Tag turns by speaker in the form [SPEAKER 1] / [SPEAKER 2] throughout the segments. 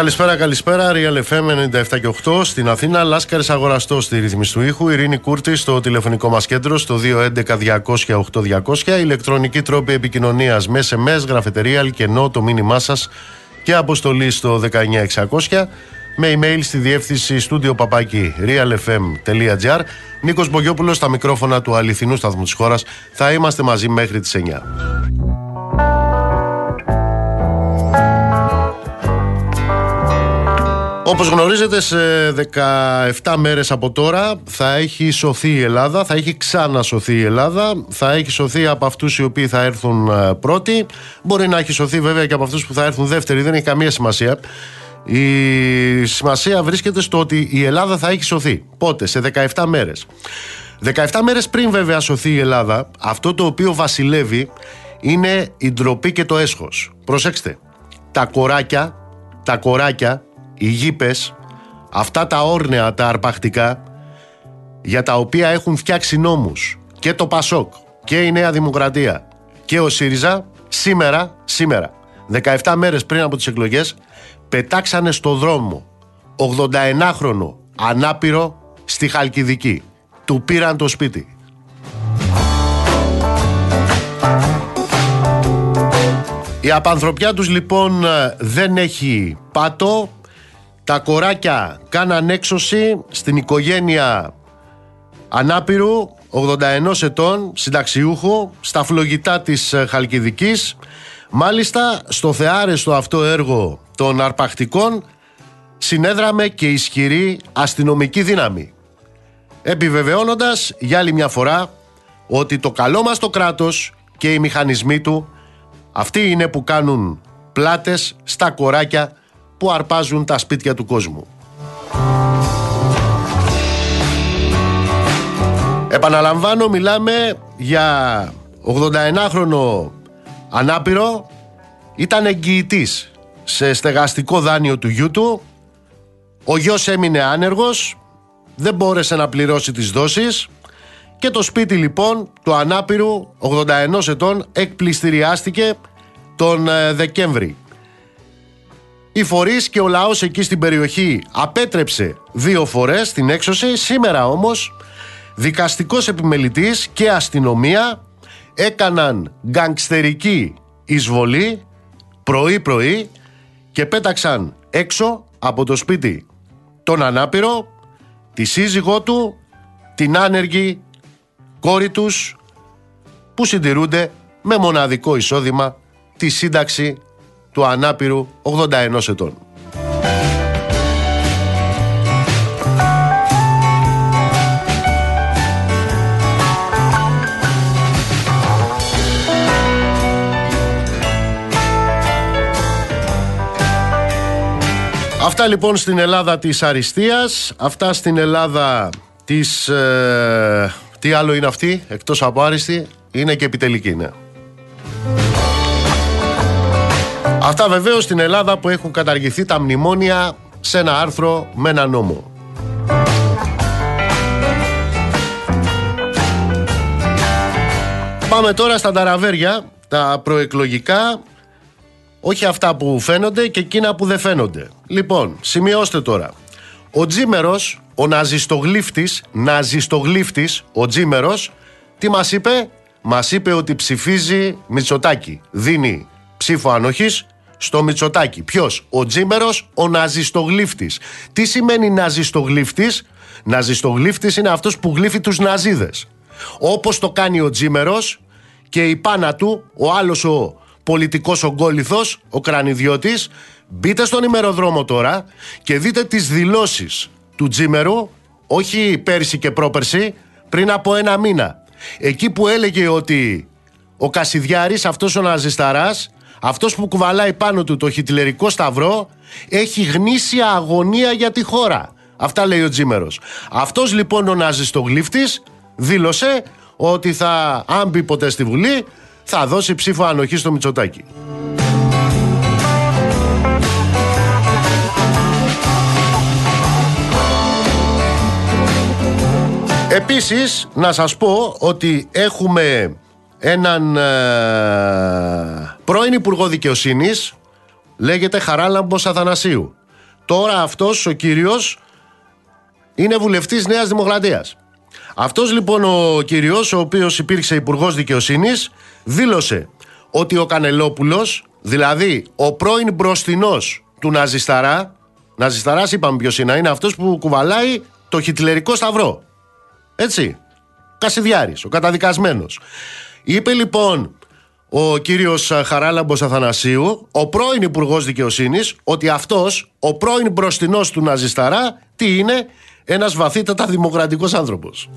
[SPEAKER 1] Καλησπέρα, καλησπέρα. Real FM 97 και 8 στην Αθήνα. Λάσκαρης αγοραστό στη ρύθμιση του ήχου. Ειρήνη Κούρτη στο τηλεφωνικό μας κέντρο στο 211-200-8200. Ηλεκτρονική τρόπη επικοινωνίας με SMS, γραφετερία, αλκενό το μήνυμά σας και αποστολή στο 19600 με email στη διεύθυνση στούντιο παπάκι realfm.gr. Νίκος Μπογιόπουλος στα μικρόφωνα του αληθινού σταθμού της χώρας. Θα είμαστε μαζί μέχρι τις 9. Όπως γνωρίζετε σε 17 μέρες από τώρα θα έχει σωθεί η Ελλάδα, θα έχει ξανασωθεί η Ελλάδα, θα έχει σωθεί από αυτούς οι οποίοι θα έρθουν ε, πρώτοι, μπορεί να έχει σωθεί βέβαια και από αυτούς που θα έρθουν δεύτεροι, δεν έχει καμία σημασία. Η σημασία βρίσκεται στο ότι η Ελλάδα θα έχει σωθεί. Πότε, σε 17 μέρες. 17 μέρες πριν βέβαια σωθεί η Ελλάδα, αυτό το οποίο βασιλεύει είναι η ντροπή και το έσχος. Προσέξτε, τα κοράκια, τα κοράκια οι γήπες, αυτά τα όρνεα, τα αρπακτικά, για τα οποία έχουν φτιάξει νόμους και το Πασόκ και η Νέα Δημοκρατία και ο ΣΥΡΙΖΑ, σήμερα, σήμερα, 17 μέρες πριν από τις εκλογές, πετάξανε στο δρόμο 81χρονο ανάπηρο στη Χαλκιδική. Του πήραν το σπίτι. Η απανθρωπιά τους λοιπόν δεν έχει πάτο, τα κοράκια κάναν έξωση στην οικογένεια ανάπηρου 81 ετών συνταξιούχου στα φλογητά της ε, Χαλκιδικής. Μάλιστα στο θεάρεστο αυτό έργο των αρπακτικών συνέδραμε και ισχυρή αστυνομική δύναμη. Επιβεβαιώνοντας για άλλη μια φορά ότι το καλό μας το κράτος και οι μηχανισμοί του αυτοί είναι που κάνουν πλάτες στα κοράκια που αρπάζουν τα σπίτια του κόσμου. Επαναλαμβάνω, μιλάμε για 81χρονο ανάπηρο, ήταν εγγυητής σε στεγαστικό δάνειο του γιού του, ο γιος έμεινε άνεργος, δεν μπόρεσε να πληρώσει τις δόσεις και το σπίτι λοιπόν του ανάπηρου 81 ετών εκπληστηριάστηκε τον ε, Δεκέμβρη. Οι φορείς και ο λαός εκεί στην περιοχή απέτρεψε δύο φορές την έξωση. Σήμερα όμως δικαστικός επιμελητής και αστυνομία έκαναν γκανγκστερική εισβολή πρωί-πρωί και πέταξαν έξω από το σπίτι τον ανάπηρο, τη σύζυγό του, την άνεργη κόρη τους που συντηρούνται με μοναδικό εισόδημα τη σύνταξη του ανάπηρου 81 ετών. Αυτά λοιπόν στην Ελλάδα της αριστείας, αυτά στην Ελλάδα της... Ε, τι άλλο είναι αυτή, εκτός από άριστη, είναι και επιτελική, ναι. Αυτά βεβαίως στην Ελλάδα που έχουν καταργηθεί τα μνημόνια σε ένα άρθρο με ένα νόμο. Πάμε τώρα στα ταραβέρια, τα προεκλογικά, όχι αυτά που φαίνονται και εκείνα που δεν φαίνονται. Λοιπόν, σημειώστε τώρα. Ο Τζίμερος, ο ναζιστογλύφτης, ναζιστογλύφτης, ο Τζίμερος, τι μας είπε; Μας είπε ότι ψηφίζει Μητσοτάκη. Δίνει ψήφο ανοχής στο Μητσοτάκι. Ποιος, ο Τζίμερος, ο ναζιστογλύφτης. Τι σημαίνει ναζιστογλύφτης, Ναζιστογλύφτης είναι αυτός που γλύφει τους Ναζίδες. Όπως το κάνει ο Τζίμερος και η πάνα του, ο άλλος ο πολιτικός ογκόληθο, ο κρανιδιώτης, μπείτε στον ημεροδρόμο τώρα και δείτε τις δηλώσεις του Τζίμερου, όχι πέρσι και πρόπερσι, πριν από ένα μήνα. Εκεί που έλεγε ότι ο Κασιδιάρης, αυτός ο Ναζισταράς, αυτός που κουβαλάει πάνω του το χιτλερικό σταυρό έχει γνήσια αγωνία για τη χώρα. Αυτά λέει ο Τζίμερος. Αυτός λοιπόν ο ναζιστογλύφτης δήλωσε ότι θα, αν μπει ποτέ στη Βουλή, θα δώσει ψήφο ανοχή στο Μητσοτάκι. Επίσης, να σας πω ότι έχουμε έναν ε, πρώην Υπουργό Δικαιοσύνης, λέγεται Χαράλαμπος Αθανασίου. Τώρα αυτός ο κύριος είναι βουλευτής Νέας Δημοκρατίας. Αυτός λοιπόν ο κύριος, ο οποίος υπήρξε υπουργός Δικαιοσύνης, δήλωσε ότι ο Κανελόπουλος, δηλαδή ο πρώην μπροστινός του Ναζισταρά, Ναζισταράς είπαμε ποιος είναι, είναι αυτός που κουβαλάει το χιτλερικό σταυρό. Έτσι. Κασιδιάρης, ο καταδικασμένος. Είπε λοιπόν ο κύριος Χαράλαμπος Αθανασίου, ο πρώην Υπουργός Δικαιοσύνης, ότι αυτός, ο πρώην μπροστινός του Ναζισταρά, τι είναι, ένας βαθύτατα δημοκρατικός άνθρωπος.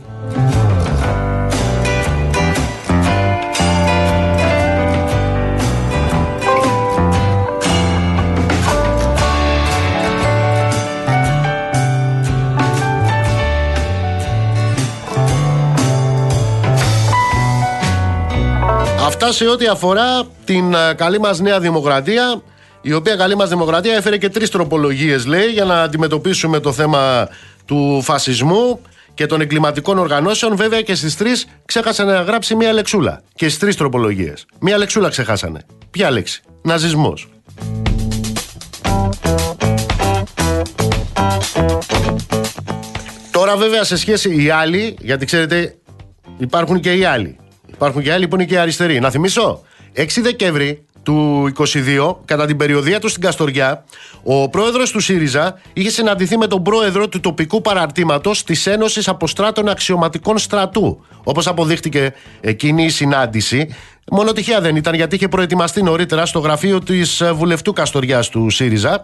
[SPEAKER 1] Αυτά σε ό,τι αφορά την ε, καλή μας νέα δημοκρατία η οποία καλή μας δημοκρατία έφερε και τρεις τροπολογίες λέει για να αντιμετωπίσουμε το θέμα του φασισμού και των εγκληματικών οργανώσεων. Βέβαια και στις τρεις ξέχασαν να γράψει μία λεξούλα. Και στις τρεις τροπολογίες. Μία λεξούλα ξεχάσανε. Ποια λέξη; Ναζισμός. Τώρα βέβαια σε σχέση οι άλλοι, γιατί ξέρετε υπάρχουν και οι άλλοι. Υπάρχουν και άλλοι που είναι και αριστεροί. Να θυμίσω, 6 Δεκέμβρη του 22, κατά την περιοδία του στην Καστοριά, ο πρόεδρος του ΣΥΡΙΖΑ είχε συναντηθεί με τον πρόεδρο του τοπικού παραρτήματος της Ένωσης Αποστράτων Αξιωματικών Στρατού. Όπως αποδείχτηκε εκείνη η συνάντηση, Μόνο τυχαία δεν ήταν γιατί είχε προετοιμαστεί νωρίτερα στο γραφείο της βουλευτού Καστοριάς του ΣΥΡΙΖΑ.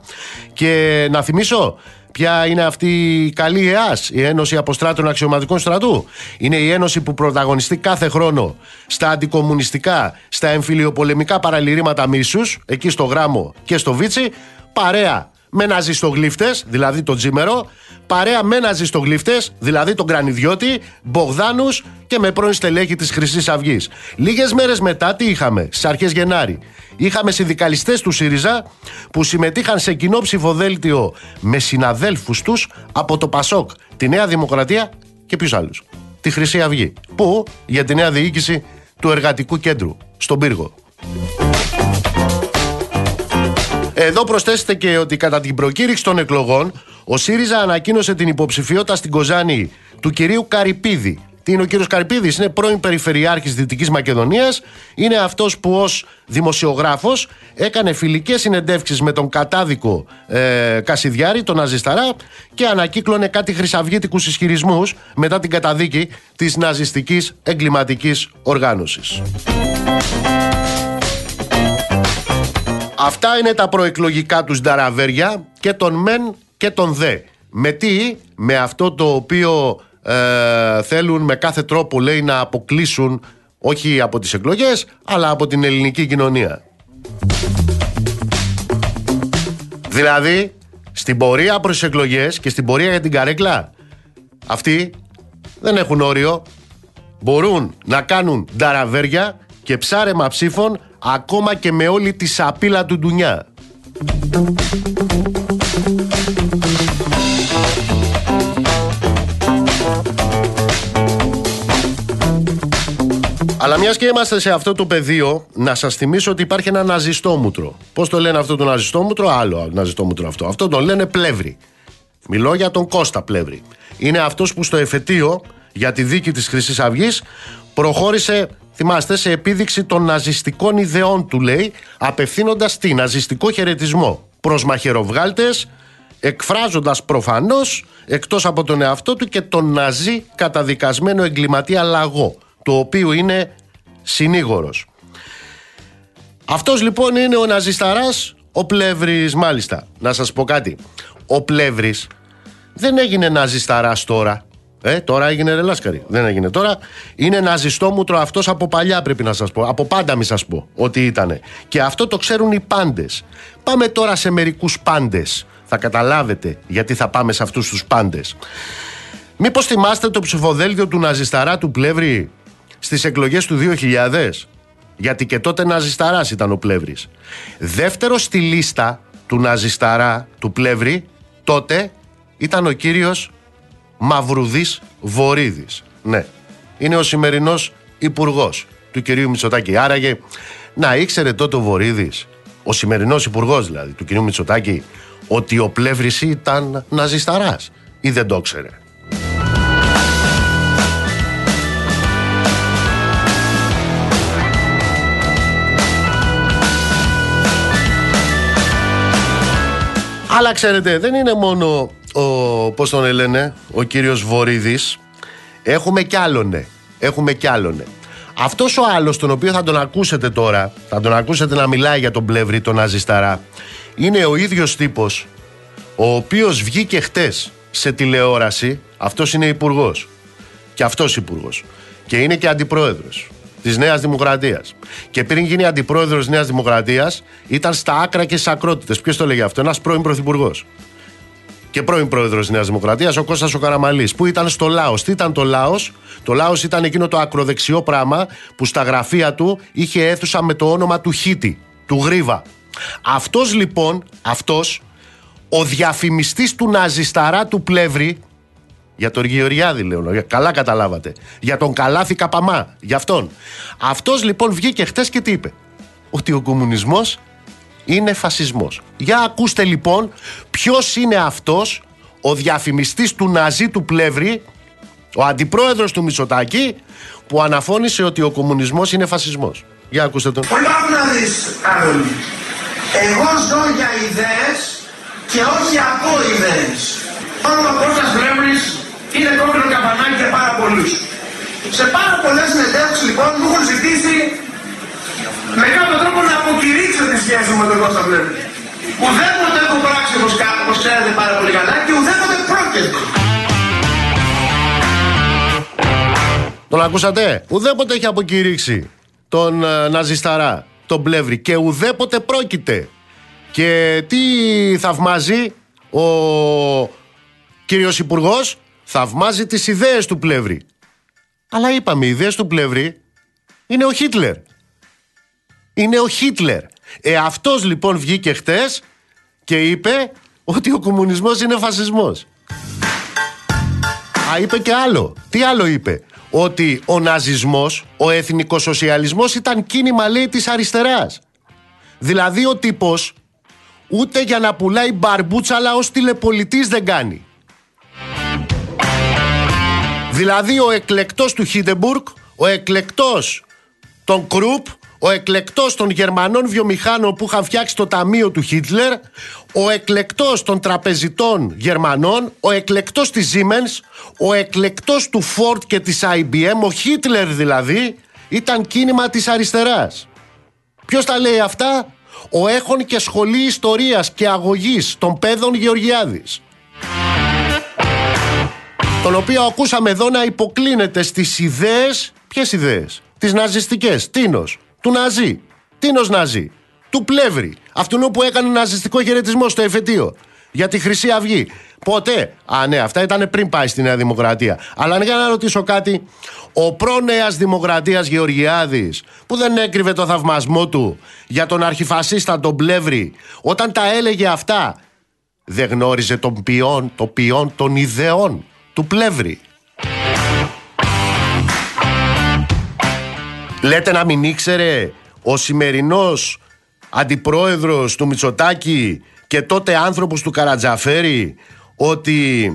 [SPEAKER 1] Και να θυμίσω, Ποια είναι αυτή η καλή ΕΑΣ, η Ένωση Αποστράτων Αξιωματικών Στρατού; Είναι η Ένωση που πρωταγωνιστεί κάθε χρόνο στα αντικομουνιστικά, στα εμφυλιοπολεμικά παραλυρήματα μίσους, εκεί στο Γράμμο και στο Βίτσι, παρέα με ναζιστογλύφτε, δηλαδή τον Τζίμερο, παρέα με ναζιστογλύφτε, δηλαδή τον Κρανιδιώτη, Μπογδάνους και με πρώην στελέχη της Χρυσής Αυγής. Λίγες μέρες μετά, τι είχαμε, στις αρχές Γενάρη. Είχαμε συνδικαλιστές του ΣΥΡΙΖΑ που συμμετείχαν σε κοινό ψηφοδέλτιο με συναδέλφους τους από το ΠΑΣΟΚ, τη Νέα Δημοκρατία και ποιους άλλους. Τη Χρυσή Αυγή. Πού; Για τη νέα διοίκηση του Εργατικού Κέντρου, στον Πύργο. Εδώ προσθέσετε και ότι κατά την προκήρυξη των εκλογών, ο ΣΥΡΙΖΑ ανακοίνωσε την υποψηφιότητα στην Κοζάνη του κυρίου Καρυπίδη. Τι είναι ο κύριος Καρυπίδης, είναι πρώην Περιφερειάρχης Δυτικής Μακεδονίας. Είναι αυτός που ως δημοσιογράφος έκανε φιλικές συνεντεύξεις με τον κατάδικο ε, Κασιδιάρη, τον Ναζισταρά, και ανακύκλωνε κάτι χρυσαυγήτικους ισχυρισμούς μετά την καταδίκη της ναζιστικής εγκληματικής οργάνωσης. Αυτά είναι τα προεκλογικά τους νταραβέρια και τον μεν και τον δε. Με τι, με αυτό το οποίο ε, θέλουν με κάθε τρόπο λέει να αποκλείσουν όχι από τις εκλογές αλλά από την ελληνική κοινωνία. Δηλαδή, στην πορεία προς τις εκλογές και στην πορεία για την καρέκλα αυτοί δεν έχουν όριο. Μπορούν να κάνουν νταραβέρια και ψάρεμα ψήφων ακόμα και με όλη τη σαπίλα του ντουνιά. Αλλά μιας και είμαστε σε αυτό το πεδίο, να σας θυμίσω ότι υπάρχει ένα ναζιστόμουτρο. Πώς το λένε αυτό το ναζιστόμουτρο, άλλο ναζιστόμουτρο αυτό. Αυτό το λένε πλεύρη. Μιλώ για τον Κώστα Πλεύρη. Είναι αυτός που στο εφετείο για τη δίκη της Χρυσής Αυγής προχώρησε θυμάστε, σε επίδειξη των ναζιστικών ιδεών του, λέει, απευθύνοντας τι, ναζιστικό χαιρετισμό προς μαχαιροβγάλτες, εκφράζοντας προφανώς εκτός από τον εαυτό του και τον ναζί καταδικασμένο εγκληματία λαγό, το οποίο είναι συνήγορος. Αυτός λοιπόν είναι ο ναζισταράς, ο Πλεύρης μάλιστα. Να σας πω κάτι. Ο Πλεύρης δεν έγινε ναζισταράς τώρα. Ε, τώρα έγινε ρελάσκαρη. Δεν έγινε τώρα. Είναι ένα ζεστόμουτρο αυτός από παλιά, πρέπει να σας πω. Από πάντα, μη σας πω ότι ήταν. Και αυτό το ξέρουν οι πάντες. Πάμε τώρα σε μερικούς πάντες. Θα καταλάβετε γιατί θα πάμε σε αυτούς τους πάντες. Μήπως θυμάστε το ψηφοδέλτιο του Ναζισταρά του Πλεύρη στις εκλογές του 2000. Γιατί και τότε Ναζισταράς ήταν ο Πλεύρης. Δεύτερο στη λίστα του Ναζισταρά του Πλεύρη τότε ήταν ο κύριος Μαυρουδής Βορύδης. Ναι, είναι ο σημερινός υπουργός του κυρίου Μητσοτάκη. Άραγε, να ήξερε τότε ο Βορύδης, ο σημερινός υπουργός δηλαδή του κυρίου Μητσοτάκη, ότι ο Πλεύρης ήταν ναζισταράς ή δεν το ξέρε. Αλλά ξέρετε, δεν είναι μόνο ο, πώς τον λένε, ο κύριος Βορύδης. Έχουμε κι άλλονε. Έχουμε κι άλλονε. Αυτός ο άλλος, τον οποίο θα τον ακούσετε τώρα, θα τον ακούσετε να μιλάει για τον Πλεύρη, τον Αζισταρά, είναι ο ίδιος τύπος, ο οποίος βγήκε χτες σε τηλεόραση, αυτός είναι υπουργός. Και αυτός υπουργός. Και είναι και αντιπρόεδρος της Νέας Δημοκρατίας. Και πριν γίνει αντιπρόεδρος της Νέας Δημοκρατίας, ήταν στα άκρα και στις ακρότητες. Ποιος το λέγει αυτό, ένας πρώην πρωθυπουργός. Και πρώην πρόεδρος της Νέας Δημοκρατίας, ο Κώστας ο Καραμαλής, που ήταν στο Λάο. Τι ήταν το Λάο, Το Λάο ήταν εκείνο το ακροδεξιό πράγμα που στα γραφεία του είχε αίθουσα με το όνομα του Χίτη, του Γρίβα. Αυτός λοιπόν, αυτός, ο διαφημιστής του Ναζισταρά του Πλεύρη, για τον Γεωργιάδη λέω. Καλά καταλάβατε. Για τον Καλάθη Καπαμά. Για αυτόν. Αυτός λοιπόν βγήκε χτες και τι είπε. Ότι ο κομμουνισμός είναι φασισμός. Για ακούστε λοιπόν ποιος είναι αυτός ο διαφημιστής του Ναζί του Πλεύρη, ο αντιπρόεδρος του Μισοτάκη, που αναφώνησε ότι ο κομμουνισμός είναι φασισμός. Για ακούστε τον.
[SPEAKER 2] Πολλά να δει, Εγώ ζω για ιδέες και όχι από ιδέες. Όνομα Κώστας Πλεύρης είναι κόκκινο καμπανάκι για πάρα πολλούς. Σε πάρα πολλές συνεντεύξεις λοιπόν μου έχουν ζητήσει με κάποιο τρόπο να αποκηρύξω τη σχέση μου με τον Κώστα Βλέμι. Ουδέποτε έχω πράξει όπως, όπως ξέρετε πάρα πολύ καλά και ουδέποτε πρόκειται.
[SPEAKER 1] Τον ακούσατε, ουδέποτε έχει αποκηρύξει τον uh, Ναζισταρά, τον Πλεύρη και ουδέποτε πρόκειται. Και τι θαυμάζει ο κύριος Υπουργός, θαυμάζει τις ιδέες του Πλεύρη. Αλλά είπαμε, οι ιδέες του Πλεύρη είναι ο Χίτλερ. Είναι ο Χίτλερ. Ε, αυτός λοιπόν βγήκε χτες και είπε ότι ο κομμουνισμός είναι φασισμός. Α, είπε και άλλο. Τι άλλο είπε; Ότι ο ναζισμός, ο εθνικοσοσιαλισμός ήταν κίνημα λέει της αριστεράς. Δηλαδή ο τύπος ούτε για να πουλάει μπαρμπούτσα αλλά ως τηλεπολιτής δεν κάνει. Δηλαδή ο εκλεκτός του Χίντεμπουργκ, ο εκλεκτός των Κρουπ, ο εκλεκτός των Γερμανών βιομηχάνων που είχαν φτιάξει το ταμείο του Χίτλερ, ο εκλεκτός των τραπεζιτών Γερμανών, ο εκλεκτός της Siemens, ο εκλεκτός του Ford και της IBM, ο Χίτλερ δηλαδή, ήταν κίνημα της αριστεράς. Ποιος τα λέει αυτά; Ο έχων και σχολή ιστορίας και αγωγής των παιδών Γεωργιάδης τον οποίο ακούσαμε εδώ να υποκλίνεται στις ιδέες, ποιες ιδέες, τις ναζιστικές, τίνος, του Ναζί, τίνος Ναζί, του Πλεύρη, αυτού που έκανε ναζιστικό χαιρετισμό στο εφετείο. Για τη Χρυσή Αυγή. Πότε. Α, ναι, αυτά ήταν πριν πάει στη Νέα Δημοκρατία. Αλλά για να ρωτήσω κάτι, ο προ-Νέας Δημοκρατίας Γεωργιάδης, που δεν έκρυβε το θαυμασμό του για τον αρχιφασίστα τον Πλεύρη, όταν τα έλεγε αυτά, δεν γνώριζε τον ποιόν, το ποιόν των ιδεών του Πλεύρη. Λέτε να μην ήξερε ο σημερινός αντιπρόεδρος του Μητσοτάκη και τότε άνθρωπος του Καρατζαφέρη ότι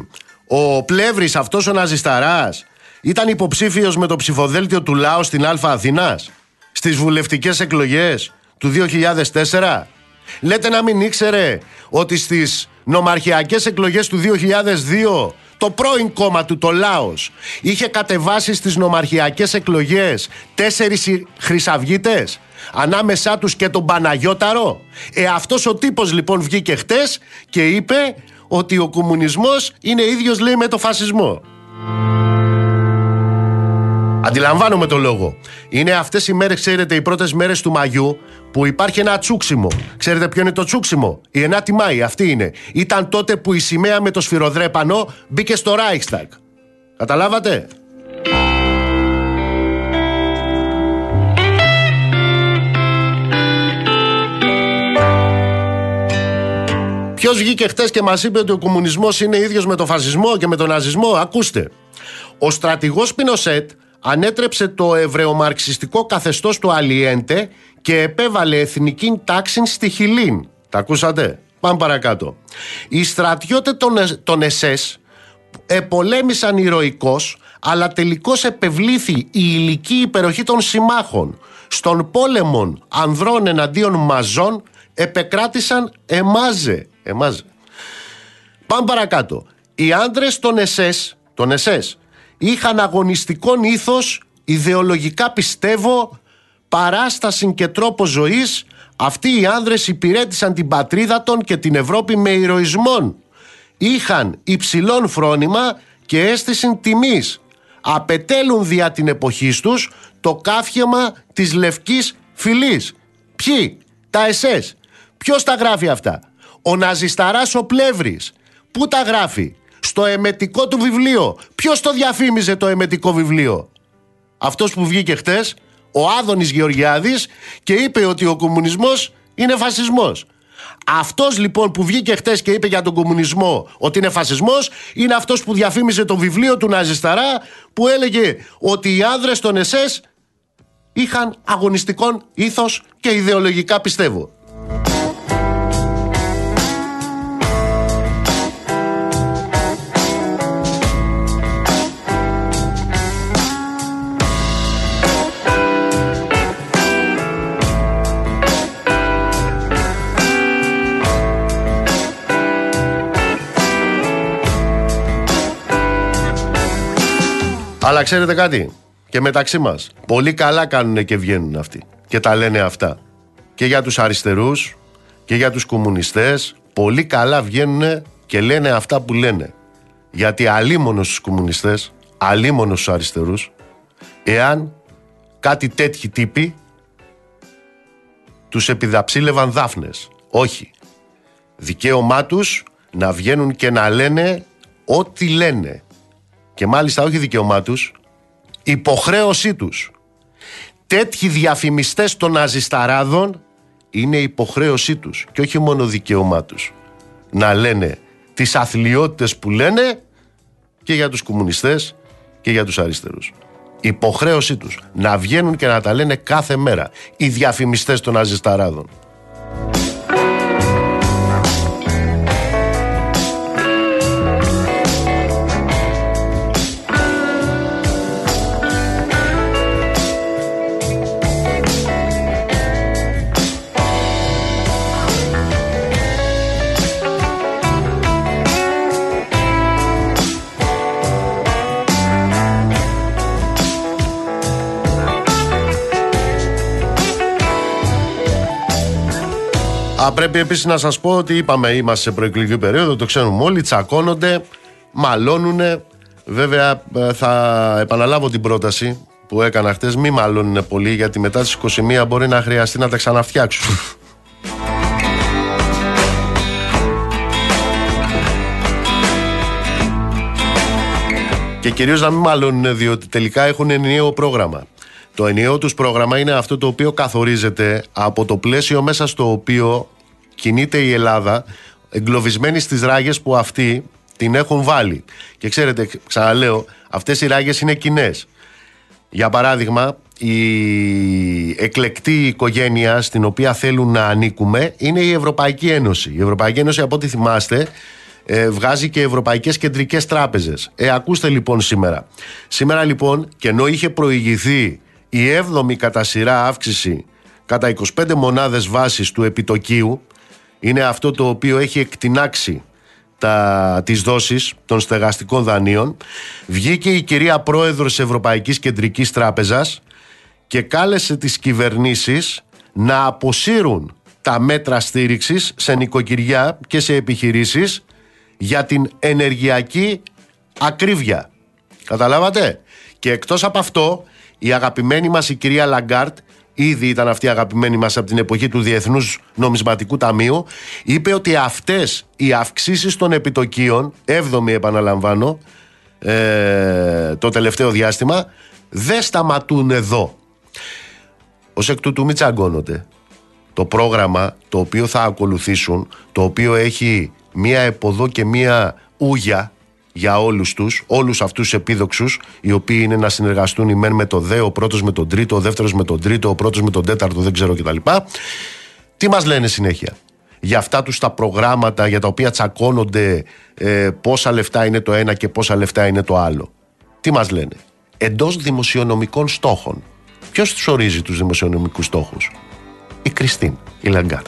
[SPEAKER 1] ο Πλεύρης αυτός ο Ναζισταράς ήταν υποψήφιος με το ψηφοδέλτιο του Λάου στην Α Αθηνάς στις βουλευτικές εκλογές του 2004. Λέτε να μην ήξερε ότι στις νομαρχιακές εκλογές του 2002 το πρώην κόμμα του, το Λάος, είχε κατεβάσει στις νομαρχιακές εκλογές τέσσερις χρυσαυγίτες, ανάμεσά τους και τον Παναγιώταρο. Ε, αυτός ο τύπος λοιπόν βγήκε χτες και είπε ότι ο κομμουνισμός είναι ίδιος λέει με το φασισμό. Αντιλαμβάνομαι το λόγο. Είναι αυτές οι μέρες, ξέρετε, οι πρώτες μέρες του Μαγιού που υπάρχει ένα τσούξιμο. Ξέρετε ποιο είναι το τσούξιμο; Η 9η Μάη, αυτή είναι. Ήταν τότε που η σημαία με το σφυροδρέπανο μπήκε στο Reichstag. Καταλάβατε; Ποιος βγήκε χτες και μας είπε ότι ο κομμουνισμός είναι ίδιος με τον φασισμό και με τον ναζισμό, ακούστε. Ο στρατηγός Πινοσέτ ανέτρεψε το ευρεομαρξιστικό καθεστώς του Αλιέντε και επέβαλε εθνική τάξη στη Χιλίν. Τα ακούσατε; Πάμε παρακάτω. Οι στρατιώτες των, των ΕΣΕΣ επολέμησαν ηρωικώς αλλά τελικώς επευλήθη η ηλική υπεροχή των συμμάχων. Στον πόλεμο ανδρών εναντίον μαζών επεκράτησαν εμάζε. εμάζε. Πάμε παρακάτω. Οι άντρες των ΕΣΕΣ, των ΕΣΕΣ είχαν αγωνιστικόν ήθος, ιδεολογικά πιστεύω, παράσταση και τρόπο ζωής. Αυτοί οι άνδρες υπηρέτησαν την πατρίδα των και την Ευρώπη με ηρωισμόν. Είχαν υψηλόν φρόνημα και αίσθηση τιμής απετέλουν δια την εποχής τους το κάφιεμα της λευκής φυλής. Ποιοι, τα ΕΣΕΣ. Ποιος τα γράφει αυτά; Ο Ναζισταράς ο Πλεύρης. Πού τα γράφει; Στο εμετικό του βιβλίο. Ποιος το διαφήμιζε το εμετικό βιβλίο; Αυτός που βγήκε χτες, ο Άδωνης Γεωργιάδης και είπε ότι ο κομμουνισμός είναι φασισμός. Αυτός λοιπόν που βγήκε χτες και είπε για τον κομμουνισμό ότι είναι φασισμός, είναι αυτός που διαφήμιζε το βιβλίο του Ναζισταρά που έλεγε ότι οι άνδρες των ΕΣΕΣ είχαν αγωνιστικών ήθος και ιδεολογικά πιστεύω. Αλλά ξέρετε κάτι, και μεταξύ μας, πολύ καλά κάνουν και βγαίνουν αυτοί και τα λένε αυτά. Και για τους αριστερούς και για τους κομμουνιστές, πολύ καλά βγαίνουν και λένε αυτά που λένε. Γιατί αλίμονος στους κομμουνιστές, αλίμονος στους αριστερούς, εάν κάτι τέτοιοι τύποι τους επιδαψίλευαν δάφνες. Όχι. Δικαίωμά τους να βγαίνουν και να λένε ό,τι λένε και μάλιστα όχι δικαίωμά τους, υποχρέωσή τους. Τέτοιοι διαφημιστές των αζισταράδων είναι υποχρέωσή τους και όχι μόνο δικαίωμά τους. Να λένε τις αθλειότητες που λένε και για τους κομμουνιστές και για τους αριστερούς. Υποχρέωσή τους να βγαίνουν και να τα λένε κάθε μέρα οι διαφημιστές των αζισταράδων. Α, πρέπει επίσης να σας πω ότι είπαμε, είμαστε σε προεκλογική περίοδο, το ξέρουμε όλοι, τσακώνονται, μαλώνουν. Βέβαια, ε, θα επαναλάβω την πρόταση που έκανα χτες, μη μαλώνουν πολύ, γιατί μετά τις 21 μπορεί να χρειαστεί να τα ξαναφτιάξουν. Και κυρίως να μην μαλώνουν διότι τελικά έχουν ενιαίο πρόγραμμα. Το ενιαίο τους πρόγραμμα είναι αυτό το οποίο καθορίζεται από το πλαίσιο μέσα στο οποίο κινείται η Ελλάδα εγκλωβισμένη στις ράγες που αυτοί την έχουν βάλει. Και ξέρετε, ξαναλέω, αυτές οι ράγες είναι κοινές. Για παράδειγμα, η εκλεκτή οικογένεια στην οποία θέλουν να ανήκουμε είναι η Ευρωπαϊκή Ένωση. Η Ευρωπαϊκή Ένωση, από ό,τι θυμάστε, ε, βγάζει και ευρωπαϊκές κεντρικές τράπεζες. Ε, ακούστε λοιπόν σήμερα. Σήμερα λοιπόν, και ενώ είχε προηγηθεί η 7η κατά σειρά αύξηση κατά 25 μονάδες βάσης του επιτοκίου, είναι αυτό το οποίο έχει εκτινάξει τα, τις δόσεις των στεγαστικών δανείων. Βγήκε η κυρία Πρόεδρος Ευρωπαϊκής Κεντρικής Τράπεζας και κάλεσε τις κυβερνήσεις να αποσύρουν τα μέτρα στήριξης σε νοικοκυριά και σε επιχειρήσεις για την ενεργειακή ακρίβεια. Καταλάβατε; Και εκτός από αυτό, η αγαπημένη μας η κυρία Λαγκάρντ ήδη ήταν αυτή αγαπημένη μας από την εποχή του Διεθνούς Νομισματικού Ταμείου, είπε ότι αυτές οι αυξήσεις των επιτοκίων, έβδομη επαναλαμβάνω, ε, το τελευταίο διάστημα, δεν σταματούν εδώ. Ως εκ τούτου μην τσακώνονται. Το πρόγραμμα το οποίο θα ακολουθήσουν, το οποίο έχει μία εποδό και μία ούγια, για όλους τους, όλους αυτούς τους επίδοξους οι οποίοι είναι να συνεργαστούν η μεν με το δε, ο πρώτος με τον τρίτο, ο δεύτερος με τον τρίτο, ο πρώτος με τον τέταρτο, δεν ξέρω κτλ. Τι μας λένε συνέχεια; για αυτά τους τα προγράμματα για τα οποία τσακώνονται ε, πόσα λεφτά είναι το ένα και πόσα λεφτά είναι το άλλο. Τι μας λένε; Εντός δημοσιονομικών στόχων. Ποιος τους ορίζει τους δημοσιονομικούς στόχους; Η Κριστίν, η Λαγκάρντ.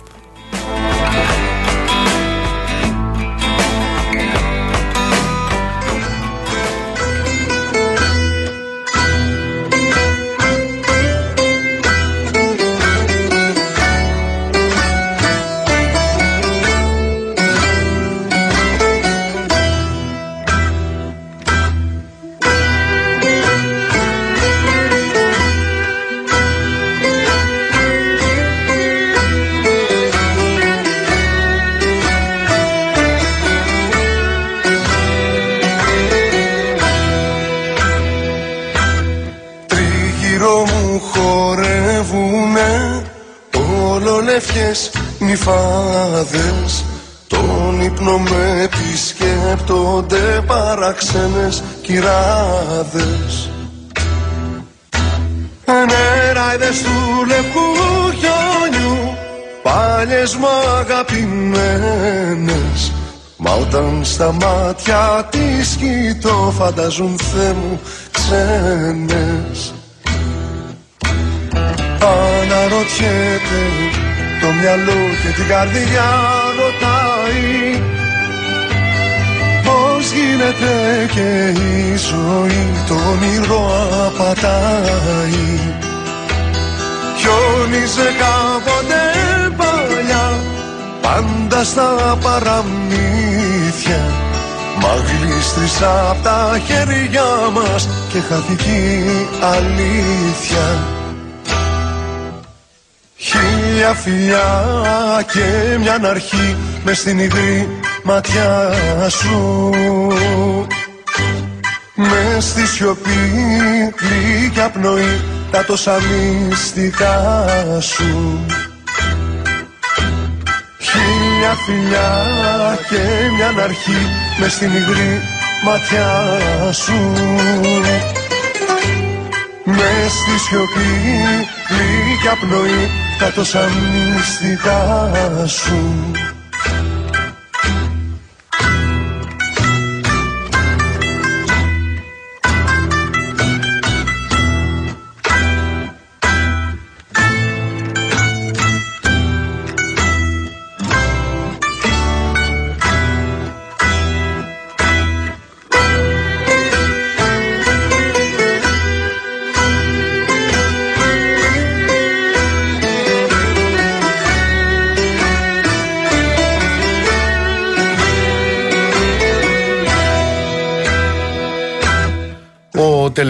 [SPEAKER 3] Νυφάδες. Τον ύπνο με επισκέπτονται παραξένες κυράδες. Νεράιδες του λευκού χιόνιου Πάλιες μου αγαπημένες. Μα όταν στα μάτια της κοιτώ φανταζούν Θεέ μου ξένες Αναρωτιέται το μυαλό και την καρδιά ρωτάει. Πώς γίνεται και η ζωή το όνειρο απατάει. Χιόνιζε κάποτε παλιά πάντα στα παραμύθια. Μα γλίστρισα απ' τα χέρια μας και χαθήκε αλήθεια Χίλια φιλιά και μια αρχή με στην υγρή ματιά σου. Με στη σιωπή γλυκιά πνοή τα τόσα μυστικά σου. Χίλια φιλιά και μια αρχή με στην υγρή ματιά σου. Με στη σιωπή γλυκιά πνοή τα τόσα μυστικά σου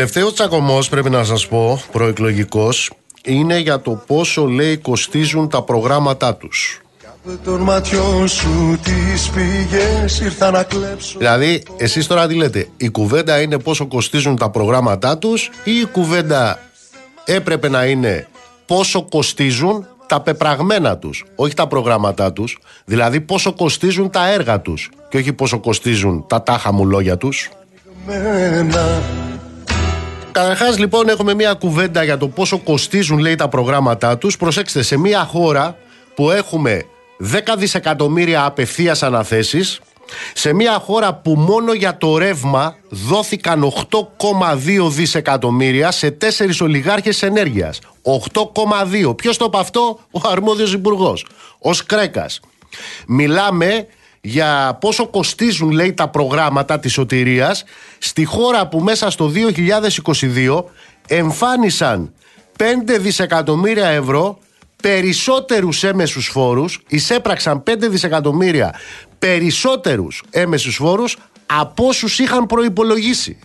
[SPEAKER 1] τελευταίος τσακωμός, πρέπει να σας πω, προεκλογικός, είναι για το πόσο λέει κοστίζουν τα προγράμματά τους. Δηλαδή, εσείς τώρα τι λέτε, η κουβέντα είναι πόσο κοστίζουν τα προγράμματά τους ή η κουβέντα έπρεπε να είναι πόσο κοστίζουν τα πεπραγμένα τους, όχι τα προγράμματά τους, δηλαδή πόσο κοστίζουν τα έργα τους και όχι πόσο κοστίζουν τα τάχα μου λόγια τους; Καταρχάς, λοιπόν, έχουμε μια κουβέντα για το πόσο κοστίζουν, λέει, τα προγράμματά τους. Προσέξτε, σε μια χώρα που έχουμε 10 δισεκατομμύρια απευθείας αναθέσεις, σε μια χώρα που μόνο για το ρεύμα δόθηκαν 8,2 δισεκατομμύρια σε τέσσερις ολιγάρχες ενέργειας. 8,2. Ποιος το είπε αυτό; Ο αρμόδιος υπουργός. Ο Κρέκας. Μιλάμε για πόσο κοστίζουν λέει τα προγράμματα της σωτηρίας στη χώρα που μέσα στο 2022 εμφάνισαν 5 δισεκατομμύρια ευρώ περισσότερους έμεσους φόρους εισέπραξαν 5 δισεκατομμύρια περισσότερους έμεσους φόρους από όσους είχαν προϋπολογίσει.